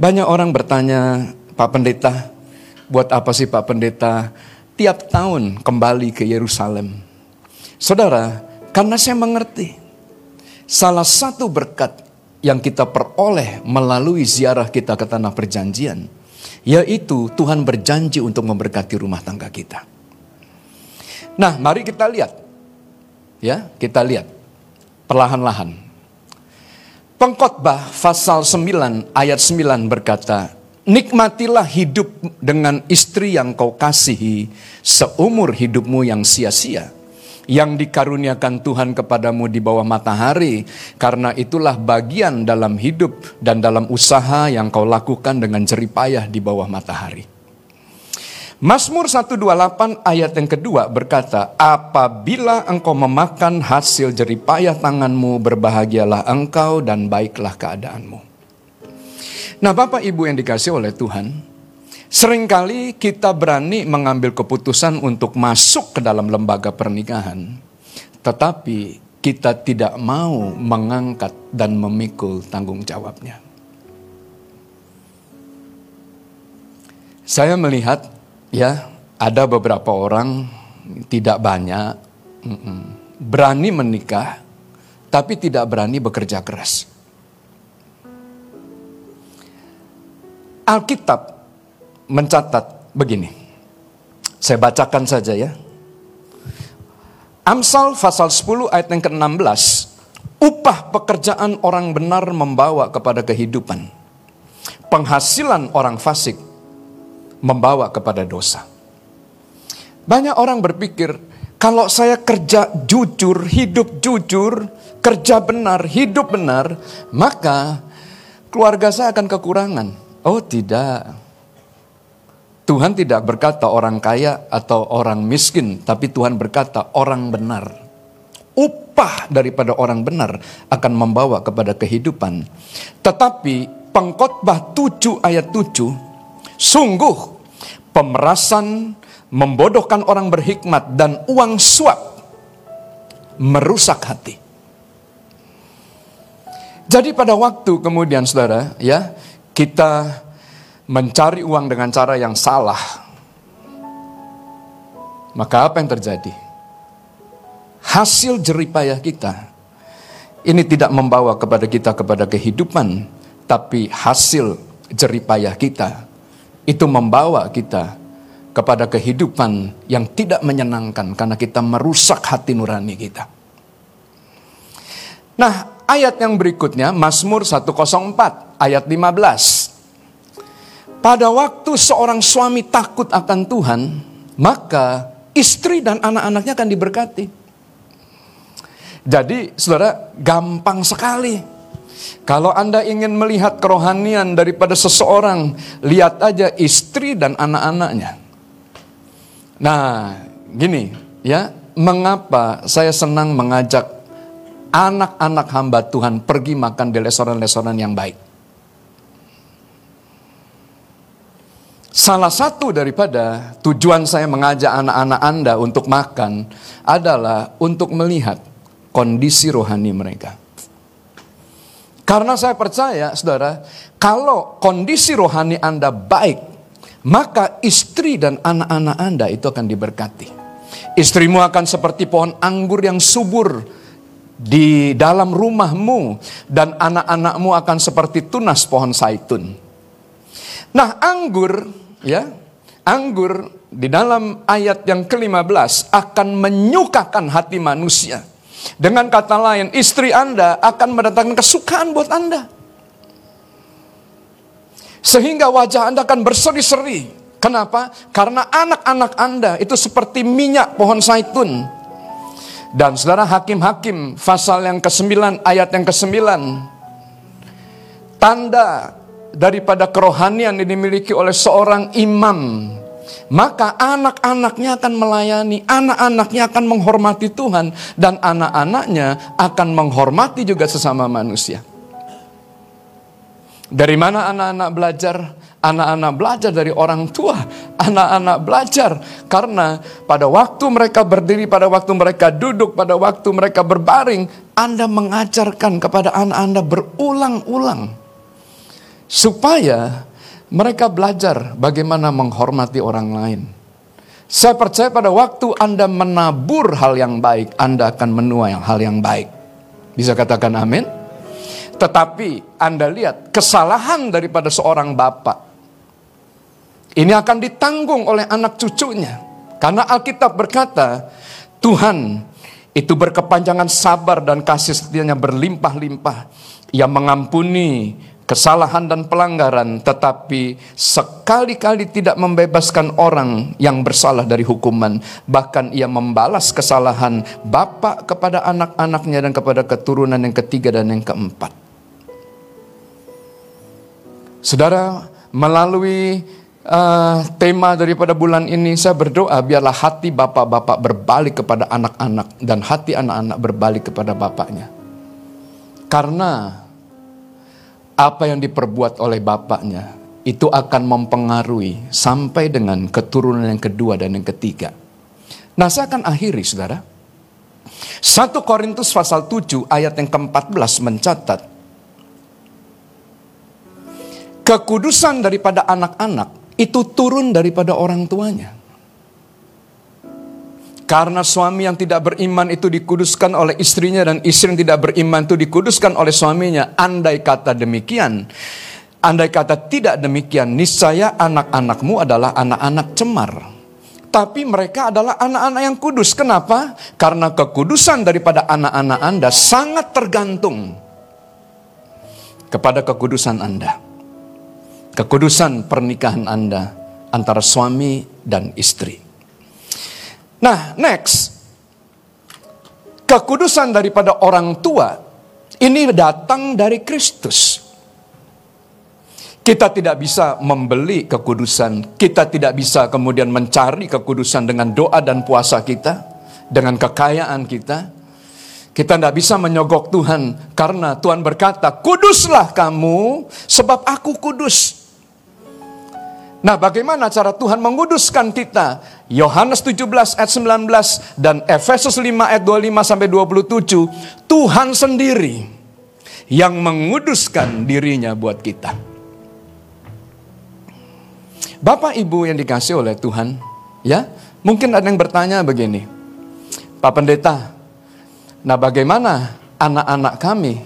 Banyak orang bertanya Pak Pendeta buat apa sih Pak Pendeta tiap tahun kembali ke Yerusalem Saudara, karena saya mengerti salah satu berkat yang kita peroleh melalui ziarah kita ke tanah perjanjian, yaitu Tuhan berjanji untuk memberkati rumah tangga kita. Nah, mari kita lihat. Ya, kita lihat perlahan-lahan. Pengkhotbah pasal 9 ayat 9 berkata, Nikmatilah hidup dengan istri yang kau kasihi seumur hidupmu yang sia-sia yang dikaruniakan Tuhan kepadamu di bawah matahari, karena itulah bagian dalam hidup dan dalam usaha yang kau lakukan dengan jeripayah di bawah matahari. Mazmur 128 ayat yang kedua berkata, Apabila engkau memakan hasil jeripayah tanganmu, berbahagialah engkau dan baiklah keadaanmu. Nah Bapak Ibu yang dikasih oleh Tuhan, Seringkali kita berani mengambil keputusan untuk masuk ke dalam lembaga pernikahan, tetapi kita tidak mau mengangkat dan memikul tanggung jawabnya. Saya melihat ya ada beberapa orang tidak banyak berani menikah tapi tidak berani bekerja keras. Alkitab mencatat begini. Saya bacakan saja ya. Amsal pasal 10 ayat yang ke-16. Upah pekerjaan orang benar membawa kepada kehidupan. Penghasilan orang fasik membawa kepada dosa. Banyak orang berpikir, kalau saya kerja jujur, hidup jujur, kerja benar, hidup benar, maka keluarga saya akan kekurangan. Oh tidak. Tuhan tidak berkata orang kaya atau orang miskin, tapi Tuhan berkata orang benar. Upah daripada orang benar akan membawa kepada kehidupan. Tetapi pengkhotbah 7 ayat 7, sungguh pemerasan, membodohkan orang berhikmat dan uang suap merusak hati. Jadi pada waktu kemudian saudara, ya, kita mencari uang dengan cara yang salah. Maka apa yang terjadi? Hasil jeripayah kita ini tidak membawa kepada kita kepada kehidupan, tapi hasil jeripayah kita itu membawa kita kepada kehidupan yang tidak menyenangkan karena kita merusak hati nurani kita. Nah, ayat yang berikutnya Mazmur 104 ayat 15. Pada waktu seorang suami takut akan Tuhan, maka istri dan anak-anaknya akan diberkati. Jadi, saudara, gampang sekali. Kalau Anda ingin melihat kerohanian daripada seseorang, lihat aja istri dan anak-anaknya. Nah, gini ya, mengapa saya senang mengajak anak-anak hamba Tuhan pergi makan di restoran-restoran yang baik. Salah satu daripada tujuan saya mengajak anak-anak Anda untuk makan adalah untuk melihat kondisi rohani mereka. Karena saya percaya, saudara, kalau kondisi rohani Anda baik, maka istri dan anak-anak Anda itu akan diberkati. Istrimu akan seperti pohon anggur yang subur di dalam rumahmu, dan anak-anakmu akan seperti tunas pohon zaitun. Nah, anggur, ya, anggur di dalam ayat yang ke-15 akan menyukakan hati manusia. Dengan kata lain, istri Anda akan mendatangkan kesukaan buat Anda. Sehingga wajah Anda akan berseri-seri. Kenapa? Karena anak-anak Anda itu seperti minyak pohon zaitun. Dan saudara hakim-hakim pasal yang ke-9 ayat yang ke-9. Tanda daripada kerohanian yang dimiliki oleh seorang imam. Maka anak-anaknya akan melayani, anak-anaknya akan menghormati Tuhan. Dan anak-anaknya akan menghormati juga sesama manusia. Dari mana anak-anak belajar? Anak-anak belajar dari orang tua. Anak-anak belajar karena pada waktu mereka berdiri, pada waktu mereka duduk, pada waktu mereka berbaring, Anda mengajarkan kepada anak Anda berulang-ulang supaya mereka belajar bagaimana menghormati orang lain. Saya percaya pada waktu Anda menabur hal yang baik, Anda akan menuai hal yang baik. Bisa katakan amin? Tetapi Anda lihat kesalahan daripada seorang bapak. Ini akan ditanggung oleh anak cucunya. Karena Alkitab berkata, Tuhan itu berkepanjangan sabar dan kasih setianya berlimpah-limpah. Ia mengampuni kesalahan dan pelanggaran, tetapi sekali-kali tidak membebaskan orang yang bersalah dari hukuman. Bahkan ia membalas kesalahan bapak kepada anak-anaknya dan kepada keturunan yang ketiga dan yang keempat. Saudara, melalui uh, tema daripada bulan ini saya berdoa biarlah hati bapak-bapak berbalik kepada anak-anak dan hati anak-anak berbalik kepada bapaknya. Karena apa yang diperbuat oleh bapaknya itu akan mempengaruhi sampai dengan keturunan yang kedua dan yang ketiga. Nah saya akan akhiri saudara. 1 Korintus pasal 7 ayat yang ke-14 mencatat Kekudusan daripada anak-anak itu turun daripada orang tuanya. Karena suami yang tidak beriman itu dikuduskan oleh istrinya dan istri yang tidak beriman itu dikuduskan oleh suaminya. Andai kata demikian, andai kata tidak demikian, niscaya anak-anakmu adalah anak-anak cemar. Tapi mereka adalah anak-anak yang kudus. Kenapa? Karena kekudusan daripada anak-anak Anda sangat tergantung kepada kekudusan Anda kekudusan pernikahan Anda antara suami dan istri. Nah, next. Kekudusan daripada orang tua ini datang dari Kristus. Kita tidak bisa membeli kekudusan, kita tidak bisa kemudian mencari kekudusan dengan doa dan puasa kita, dengan kekayaan kita. Kita tidak bisa menyogok Tuhan karena Tuhan berkata, "Kuduslah kamu, sebab Aku kudus." Nah, bagaimana cara Tuhan menguduskan kita? Yohanes 17 ayat 19 dan Efesus 5 ayat 25 sampai 27. Tuhan sendiri yang menguduskan dirinya buat kita. Bapak Ibu yang dikasih oleh Tuhan, ya, mungkin ada yang bertanya begini, Pak Pendeta, nah bagaimana anak-anak kami?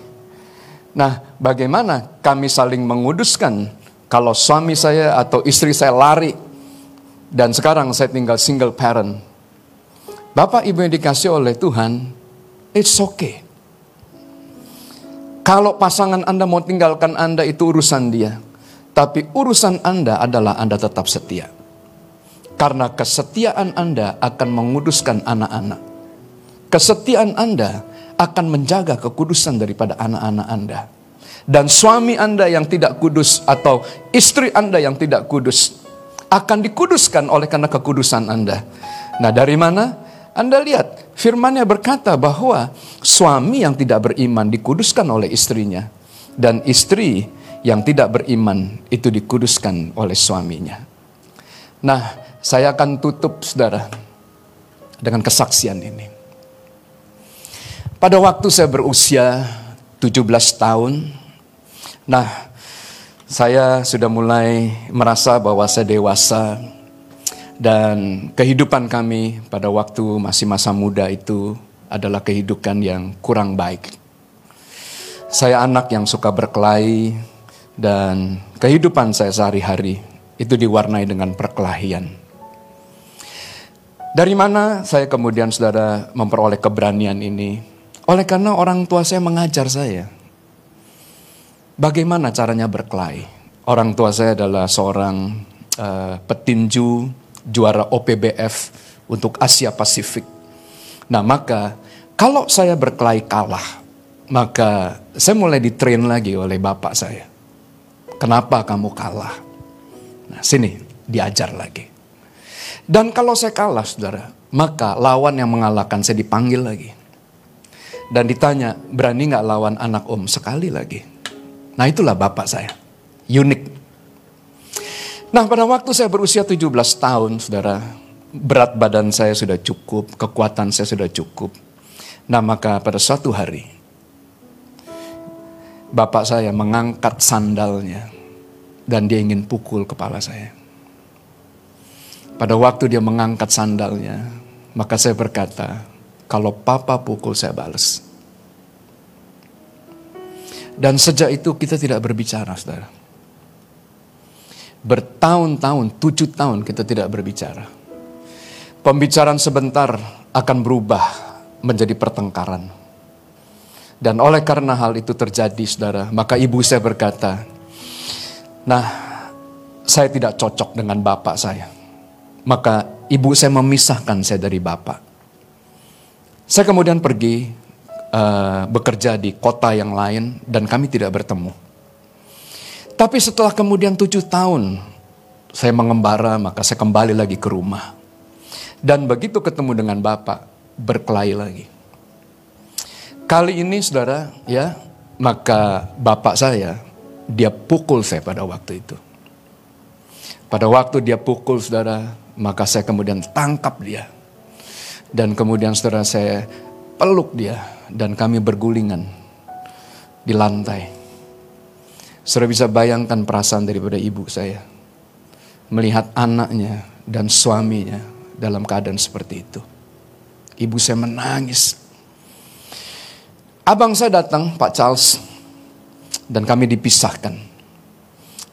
Nah, bagaimana kami saling menguduskan kalau suami saya atau istri saya lari dan sekarang saya tinggal single parent? Bapak Ibu yang dikasih oleh Tuhan, it's okay. Kalau pasangan Anda mau tinggalkan Anda itu urusan dia. Tapi urusan Anda adalah Anda tetap setia. Karena kesetiaan Anda akan menguduskan anak-anak. Kesetiaan Anda akan menjaga kekudusan daripada anak-anak Anda. Dan suami Anda yang tidak kudus atau istri Anda yang tidak kudus akan dikuduskan oleh karena kekudusan Anda. Nah, dari mana? Anda lihat, firmannya berkata bahwa suami yang tidak beriman dikuduskan oleh istrinya dan istri yang tidak beriman itu dikuduskan oleh suaminya. Nah, saya akan tutup saudara dengan kesaksian ini. Pada waktu saya berusia 17 tahun, nah saya sudah mulai merasa bahwa saya dewasa dan kehidupan kami pada waktu masih masa muda itu adalah kehidupan yang kurang baik. Saya anak yang suka berkelahi dan kehidupan saya sehari-hari itu diwarnai dengan perkelahian. Dari mana saya kemudian saudara memperoleh keberanian ini? Oleh karena orang tua saya mengajar saya. Bagaimana caranya berkelahi? Orang tua saya adalah seorang uh, petinju juara OPBF untuk Asia Pasifik. Nah maka kalau saya berkelahi kalah, maka saya mulai ditrain lagi oleh bapak saya. Kenapa kamu kalah? Nah sini diajar lagi. Dan kalau saya kalah saudara, maka lawan yang mengalahkan saya dipanggil lagi. Dan ditanya, berani nggak lawan anak om? Sekali lagi. Nah itulah bapak saya. Unik. Nah pada waktu saya berusia 17 tahun saudara, berat badan saya sudah cukup, kekuatan saya sudah cukup. Nah maka pada suatu hari, bapak saya mengangkat sandalnya dan dia ingin pukul kepala saya. Pada waktu dia mengangkat sandalnya, maka saya berkata, kalau papa pukul saya balas. Dan sejak itu kita tidak berbicara, saudara. Bertahun-tahun, tujuh tahun kita tidak berbicara. Pembicaraan sebentar akan berubah menjadi pertengkaran. Dan oleh karena hal itu terjadi, saudara, maka ibu saya berkata, Nah, saya tidak cocok dengan bapak saya. Maka ibu saya memisahkan saya dari bapak. Saya kemudian pergi uh, bekerja di kota yang lain dan kami tidak bertemu. Tapi setelah kemudian tujuh tahun saya mengembara, maka saya kembali lagi ke rumah. Dan begitu ketemu dengan bapak, berkelahi lagi. Kali ini saudara, ya, maka bapak saya dia pukul saya pada waktu itu. Pada waktu dia pukul saudara, maka saya kemudian tangkap dia. Dan kemudian saudara saya peluk dia dan kami bergulingan di lantai. Saudara bisa bayangkan perasaan daripada ibu saya. Melihat anaknya dan suaminya dalam keadaan seperti itu. Ibu saya menangis. Abang saya datang, Pak Charles, dan kami dipisahkan.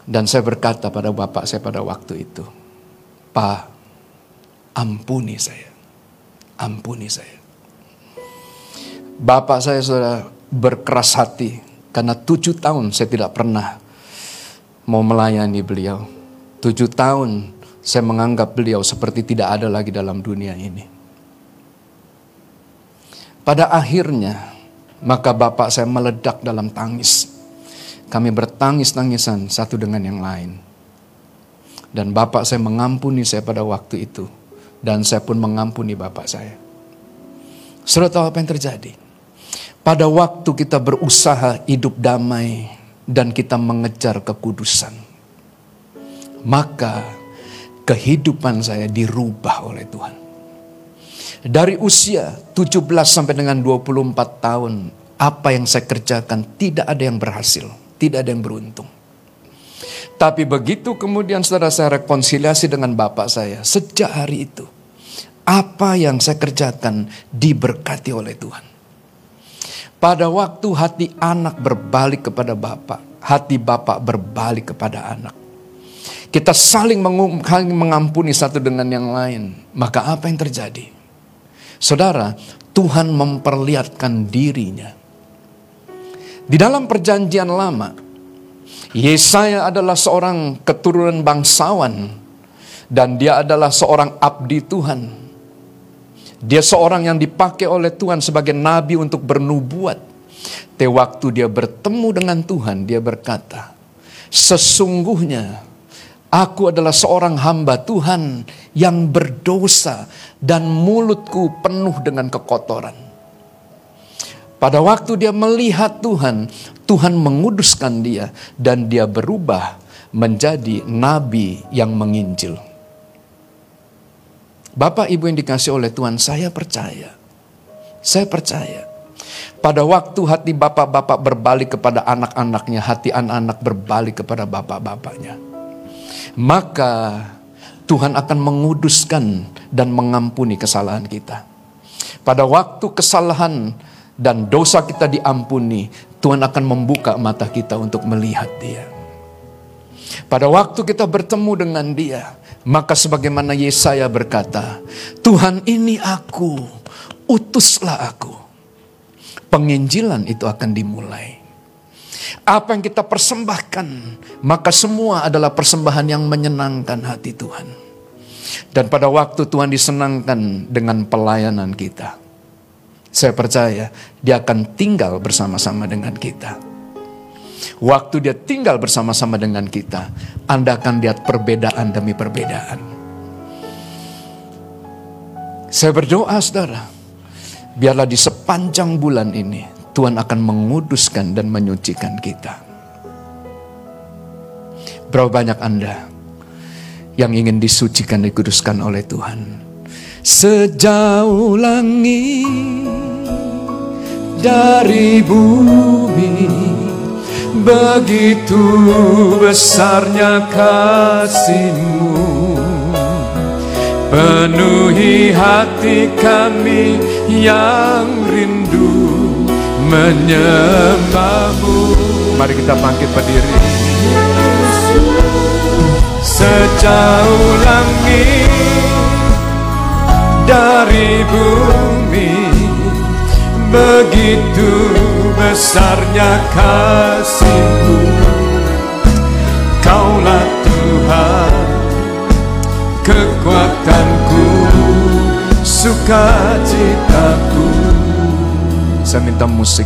Dan saya berkata pada bapak saya pada waktu itu, Pak, ampuni saya. Ampuni saya. Bapak saya sudah berkeras hati karena tujuh tahun saya tidak pernah mau melayani beliau. Tujuh tahun saya menganggap beliau seperti tidak ada lagi dalam dunia ini. Pada akhirnya, maka bapak saya meledak dalam tangis kami bertangis-tangisan satu dengan yang lain. Dan bapak saya mengampuni saya pada waktu itu. Dan saya pun mengampuni bapak saya. Sudah tahu apa yang terjadi? Pada waktu kita berusaha hidup damai dan kita mengejar kekudusan. Maka kehidupan saya dirubah oleh Tuhan. Dari usia 17 sampai dengan 24 tahun apa yang saya kerjakan tidak ada yang berhasil, tidak ada yang beruntung. Tapi begitu kemudian saudara saya rekonsiliasi dengan bapak saya, sejak hari itu, apa yang saya kerjakan diberkati oleh Tuhan. Pada waktu hati anak berbalik kepada bapak, hati bapak berbalik kepada anak. Kita saling mengampuni satu dengan yang lain. Maka apa yang terjadi? Saudara, Tuhan memperlihatkan dirinya. Di dalam perjanjian lama, Yesaya adalah seorang keturunan bangsawan dan dia adalah seorang abdi Tuhan. Dia seorang yang dipakai oleh Tuhan sebagai nabi untuk bernubuat. Tapi waktu dia bertemu dengan Tuhan, dia berkata, "Sesungguhnya Aku adalah seorang hamba Tuhan yang berdosa dan mulutku penuh dengan kekotoran. Pada waktu dia melihat Tuhan, Tuhan menguduskan dia dan dia berubah menjadi nabi yang menginjil. Bapak Ibu yang dikasih oleh Tuhan, saya percaya. Saya percaya. Pada waktu hati bapak-bapak berbalik kepada anak-anaknya, hati anak-anak berbalik kepada bapak-bapaknya maka Tuhan akan menguduskan dan mengampuni kesalahan kita. Pada waktu kesalahan dan dosa kita diampuni, Tuhan akan membuka mata kita untuk melihat Dia. Pada waktu kita bertemu dengan Dia, maka sebagaimana Yesaya berkata, "Tuhan, ini aku, utuslah aku." Penginjilan itu akan dimulai. Apa yang kita persembahkan, maka semua adalah persembahan yang menyenangkan hati Tuhan. Dan pada waktu Tuhan disenangkan dengan pelayanan kita, saya percaya dia akan tinggal bersama-sama dengan kita. Waktu dia tinggal bersama-sama dengan kita, Anda akan lihat perbedaan demi perbedaan. Saya berdoa saudara, biarlah di sepanjang bulan ini Tuhan akan menguduskan dan menyucikan kita. Berapa banyak Anda yang ingin disucikan dan dikuduskan oleh Tuhan? Sejauh langit dari bumi Begitu besarnya kasihmu Penuhi hati kami yang rindu menyembahmu. Mari kita bangkit berdiri. Sejauh langit dari bumi Begitu besarnya kasihmu Kaulah Tuhan kekuatanku sukacitaku saya minta musik.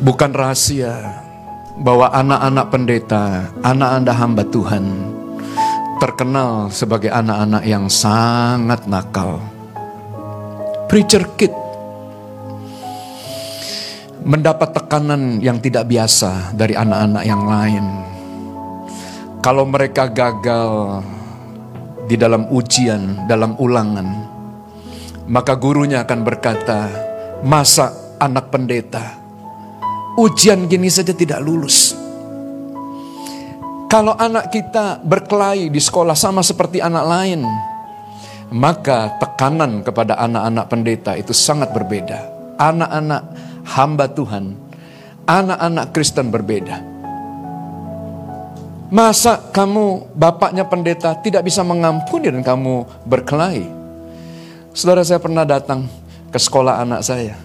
Bukan rahasia bahwa anak-anak pendeta, anak Anda hamba Tuhan, terkenal sebagai anak-anak yang sangat nakal. Preacher kid mendapat tekanan yang tidak biasa dari anak-anak yang lain. Kalau mereka gagal di dalam ujian, dalam ulangan, maka gurunya akan berkata, masa anak pendeta, ujian gini saja tidak lulus. Kalau anak kita berkelahi di sekolah sama seperti anak lain, maka tekanan kepada anak-anak pendeta itu sangat berbeda. Anak-anak hamba Tuhan, anak-anak Kristen berbeda. Masa kamu bapaknya pendeta tidak bisa mengampuni dan kamu berkelahi? Saudara saya pernah datang ke sekolah anak saya.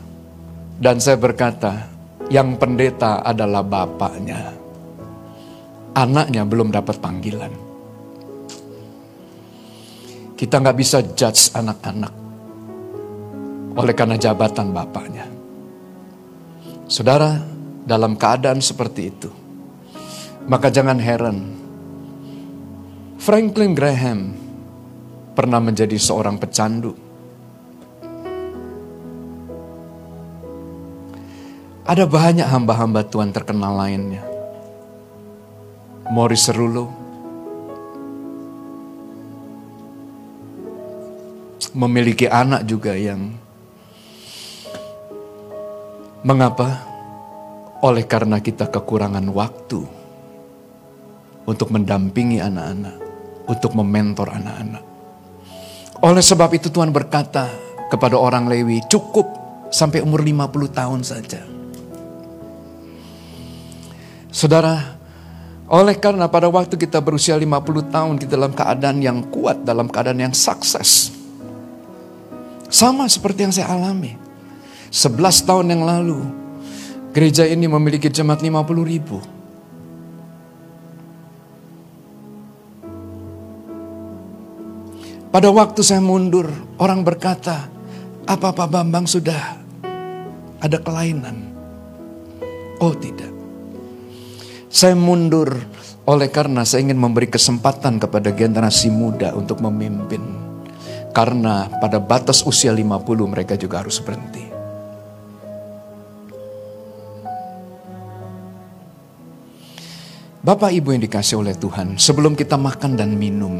Dan saya berkata, yang pendeta adalah bapaknya. Anaknya belum dapat panggilan. Kita nggak bisa judge anak-anak oleh karena jabatan bapaknya. Saudara, dalam keadaan seperti itu, maka jangan heran. Franklin Graham pernah menjadi seorang pecandu Ada banyak hamba-hamba Tuhan terkenal lainnya. Morris Serulo memiliki anak juga yang Mengapa? Oleh karena kita kekurangan waktu untuk mendampingi anak-anak, untuk mementor anak-anak. Oleh sebab itu Tuhan berkata kepada orang Lewi, cukup sampai umur 50 tahun saja. Saudara, oleh karena pada waktu kita berusia 50 tahun kita dalam keadaan yang kuat, dalam keadaan yang sukses. Sama seperti yang saya alami. 11 tahun yang lalu, gereja ini memiliki jemaat 50 ribu. Pada waktu saya mundur, orang berkata, apa Pak Bambang sudah ada kelainan? Oh tidak. Saya mundur oleh karena saya ingin memberi kesempatan kepada generasi muda untuk memimpin. Karena pada batas usia 50 mereka juga harus berhenti. Bapak Ibu yang dikasih oleh Tuhan, sebelum kita makan dan minum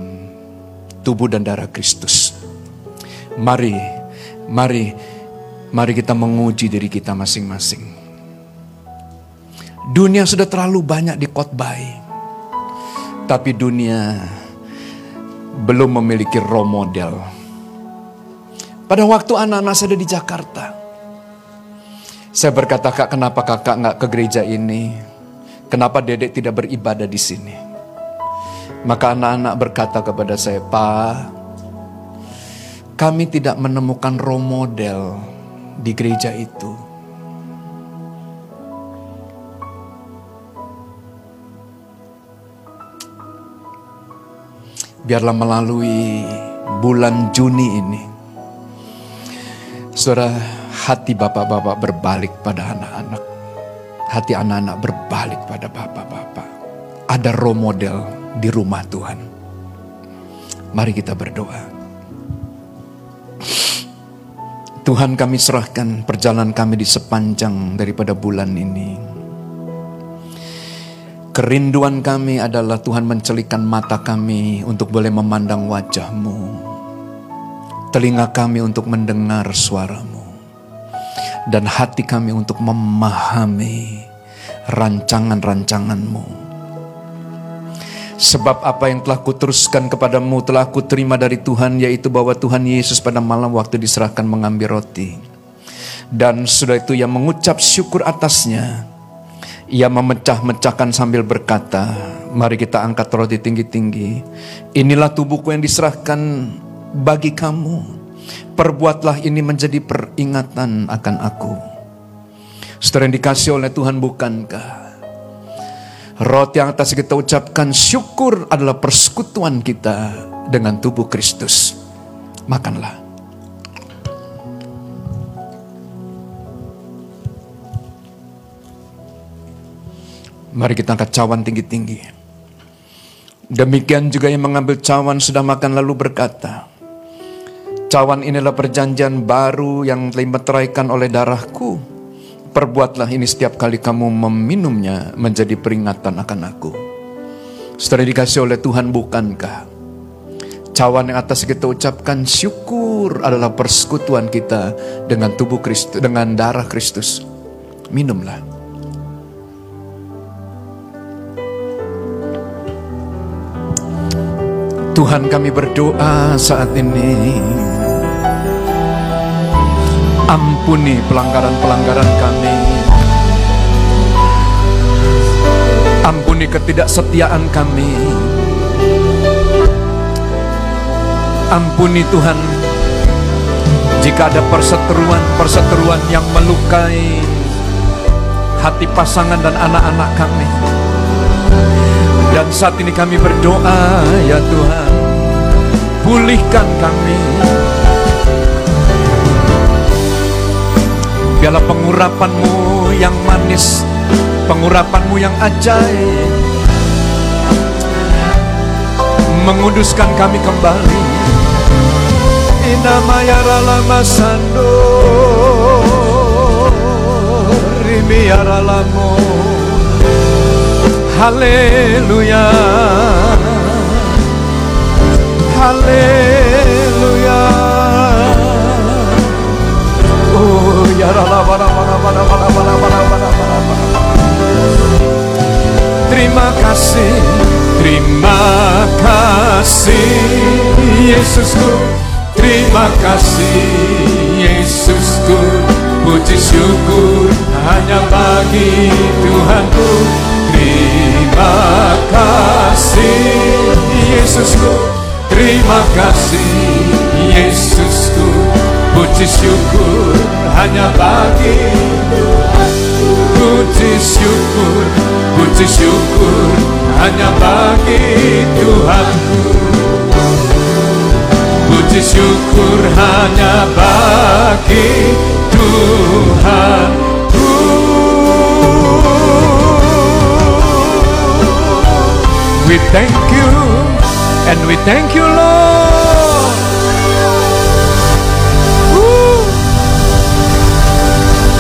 tubuh dan darah Kristus, mari, mari, mari kita menguji diri kita masing-masing. Dunia sudah terlalu banyak dikotbai, tapi dunia belum memiliki role model. Pada waktu anak-anak saya ada di Jakarta, saya berkata, kak kenapa kakak nggak ke gereja ini? Kenapa dedek tidak beribadah di sini? Maka anak-anak berkata kepada saya, Pak, kami tidak menemukan role model di gereja itu. Biarlah melalui bulan Juni ini, saudara, hati bapak-bapak berbalik pada anak-anak. Hati anak-anak berbalik pada bapak-bapak. Ada role model di rumah Tuhan. Mari kita berdoa. Tuhan kami serahkan perjalanan kami di sepanjang daripada bulan ini. Kerinduan kami adalah Tuhan mencelikan mata kami untuk boleh memandang wajahmu. Telinga kami untuk mendengar suaramu. Dan hati kami untuk memahami rancangan-rancanganmu. Sebab apa yang telah kuteruskan kepadamu telah kuterima dari Tuhan yaitu bahwa Tuhan Yesus pada malam waktu diserahkan mengambil roti. Dan sudah itu ia mengucap syukur atasnya. Ia memecah-mecahkan sambil berkata, mari kita angkat roti tinggi-tinggi. Inilah tubuhku yang diserahkan bagi kamu. Perbuatlah ini menjadi peringatan akan aku. Saudara yang dikasih oleh Tuhan bukankah? Roti yang atas kita ucapkan syukur adalah persekutuan kita dengan tubuh Kristus. Makanlah. Mari kita angkat cawan tinggi-tinggi. Demikian juga yang mengambil cawan sudah makan lalu berkata, Cawan inilah perjanjian baru yang dimeteraikan oleh darahku. Perbuatlah ini setiap kali kamu meminumnya menjadi peringatan akan aku. Setelah dikasih oleh Tuhan bukankah? Cawan yang atas kita ucapkan syukur adalah persekutuan kita dengan tubuh Kristus, dengan darah Kristus. Minumlah. Tuhan kami berdoa saat ini Ampuni pelanggaran-pelanggaran kami. Ampuni ketidaksetiaan kami. Ampuni Tuhan Jika ada perseteruan-perseteruan yang melukai Hati pasangan dan anak-anak kami. Dan saat ini kami berdoa ya Tuhan Pulihkan kami Biarlah pengurapanmu yang manis Pengurapanmu yang ajaib. Menguduskan kami kembali. Inamaya ralama sando lamo Haleluya. Haleluya Yesusku. Terima kasih Yesusku. Puji syukur hanya bagi Tuhanku. Terima kasih Yesusku. Terima kasih Yesusku. Puji syukur hanya bagi Puji syukur Puji syukur hanya bagi Tuhanku Puji syukur hanya bagi Tuhanku We thank you and we thank you Lord. Woo.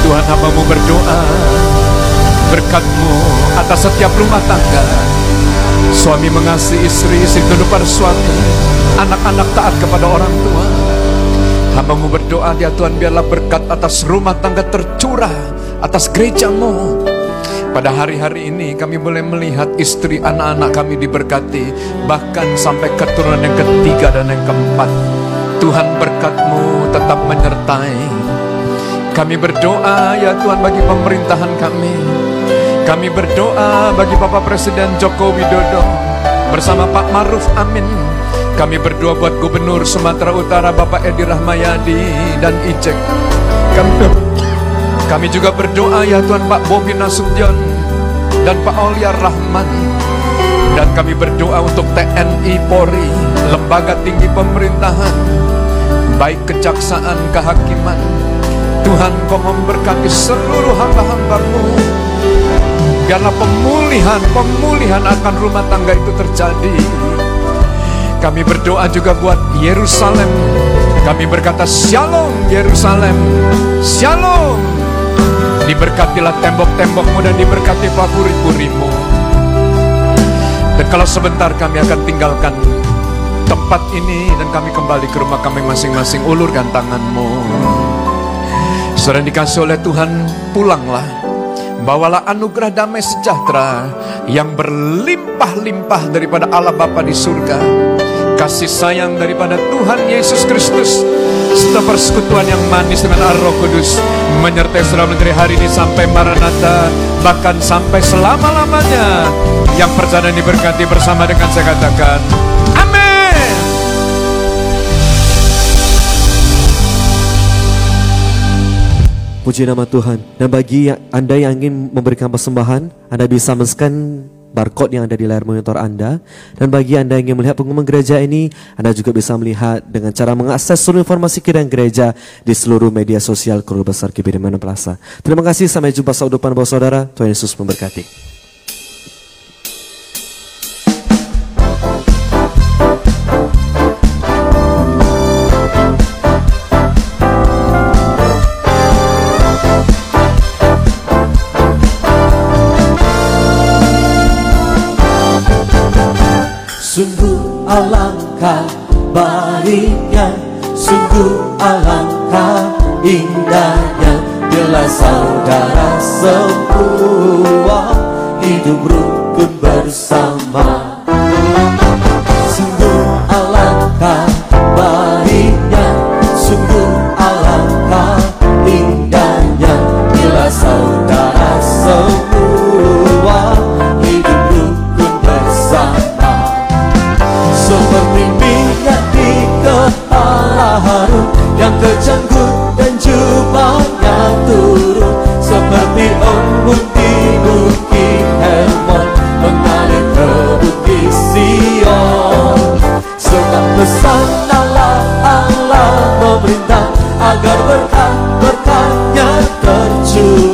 Tuhan hambamu berdoa berkatmu atas setiap rumah tangga. Suami mengasihi istri, istri tunduk pada suami Anak-anak taat kepada orang tua. Hambamu berdoa ya Tuhan biarlah berkat atas rumah tangga tercurah Atas gerejamu. Pada hari-hari ini kami boleh melihat istri anak-anak kami diberkati Bahkan sampai keturunan yang ketiga dan yang keempat. Tuhan berkatmu tetap menyertai. Kami berdoa ya Tuhan bagi pemerintahan kami Kami berdoa bagi Bapak Presiden Joko Widodo Bersama Pak Maruf Amin Kami berdoa buat Gubernur Sumatera Utara Bapak Edi Rahmayadi dan Ijek Kami kami juga berdoa ya Tuhan Pak Bobi Nasution dan Pak Aulia Rahman dan kami berdoa untuk TNI Polri, lembaga tinggi pemerintahan, baik kejaksaan, kehakiman. Tuhan kau memberkati seluruh hamba-hambamu. Biarlah pemulihan, pemulihan akan rumah tangga itu terjadi. Kami berdoa juga buat Yerusalem. Kami berkata Shalom Yerusalem. Shalom. Diberkatilah tembok-tembokmu dan diberkati puri-purimu. Dan kalau sebentar kami akan tinggalkan tempat ini dan kami kembali ke rumah kami masing-masing. Ulurkan tanganmu. Saudara dikasih oleh Tuhan, pulanglah. Bawalah anugerah damai sejahtera yang berlimpah-limpah daripada Allah Bapa di surga. Kasih sayang daripada Tuhan Yesus Kristus serta persekutuan yang manis dengan Roh Kudus menyertai saudara menteri hari ini sampai Maranatha bahkan sampai selama-lamanya yang perjalanan diberkati bersama dengan saya katakan Puji nama Tuhan. Dan bagi yang- Anda yang ingin memberikan persembahan, Anda bisa men-scan barcode yang ada di layar monitor Anda. Dan bagi Anda yang ingin melihat pengumuman gereja ini, Anda juga bisa melihat dengan cara mengakses seluruh informasi kirian gereja di seluruh media sosial Keluarga Besar Kibiriman Plaza. Terima kasih, sampai jumpa saat depan bapak saudara. Tuhan Yesus memberkati. Alangkah baiknya. Sungguh alangkah indahnya. Bila saudara semua Hidup rukun bersama tercurah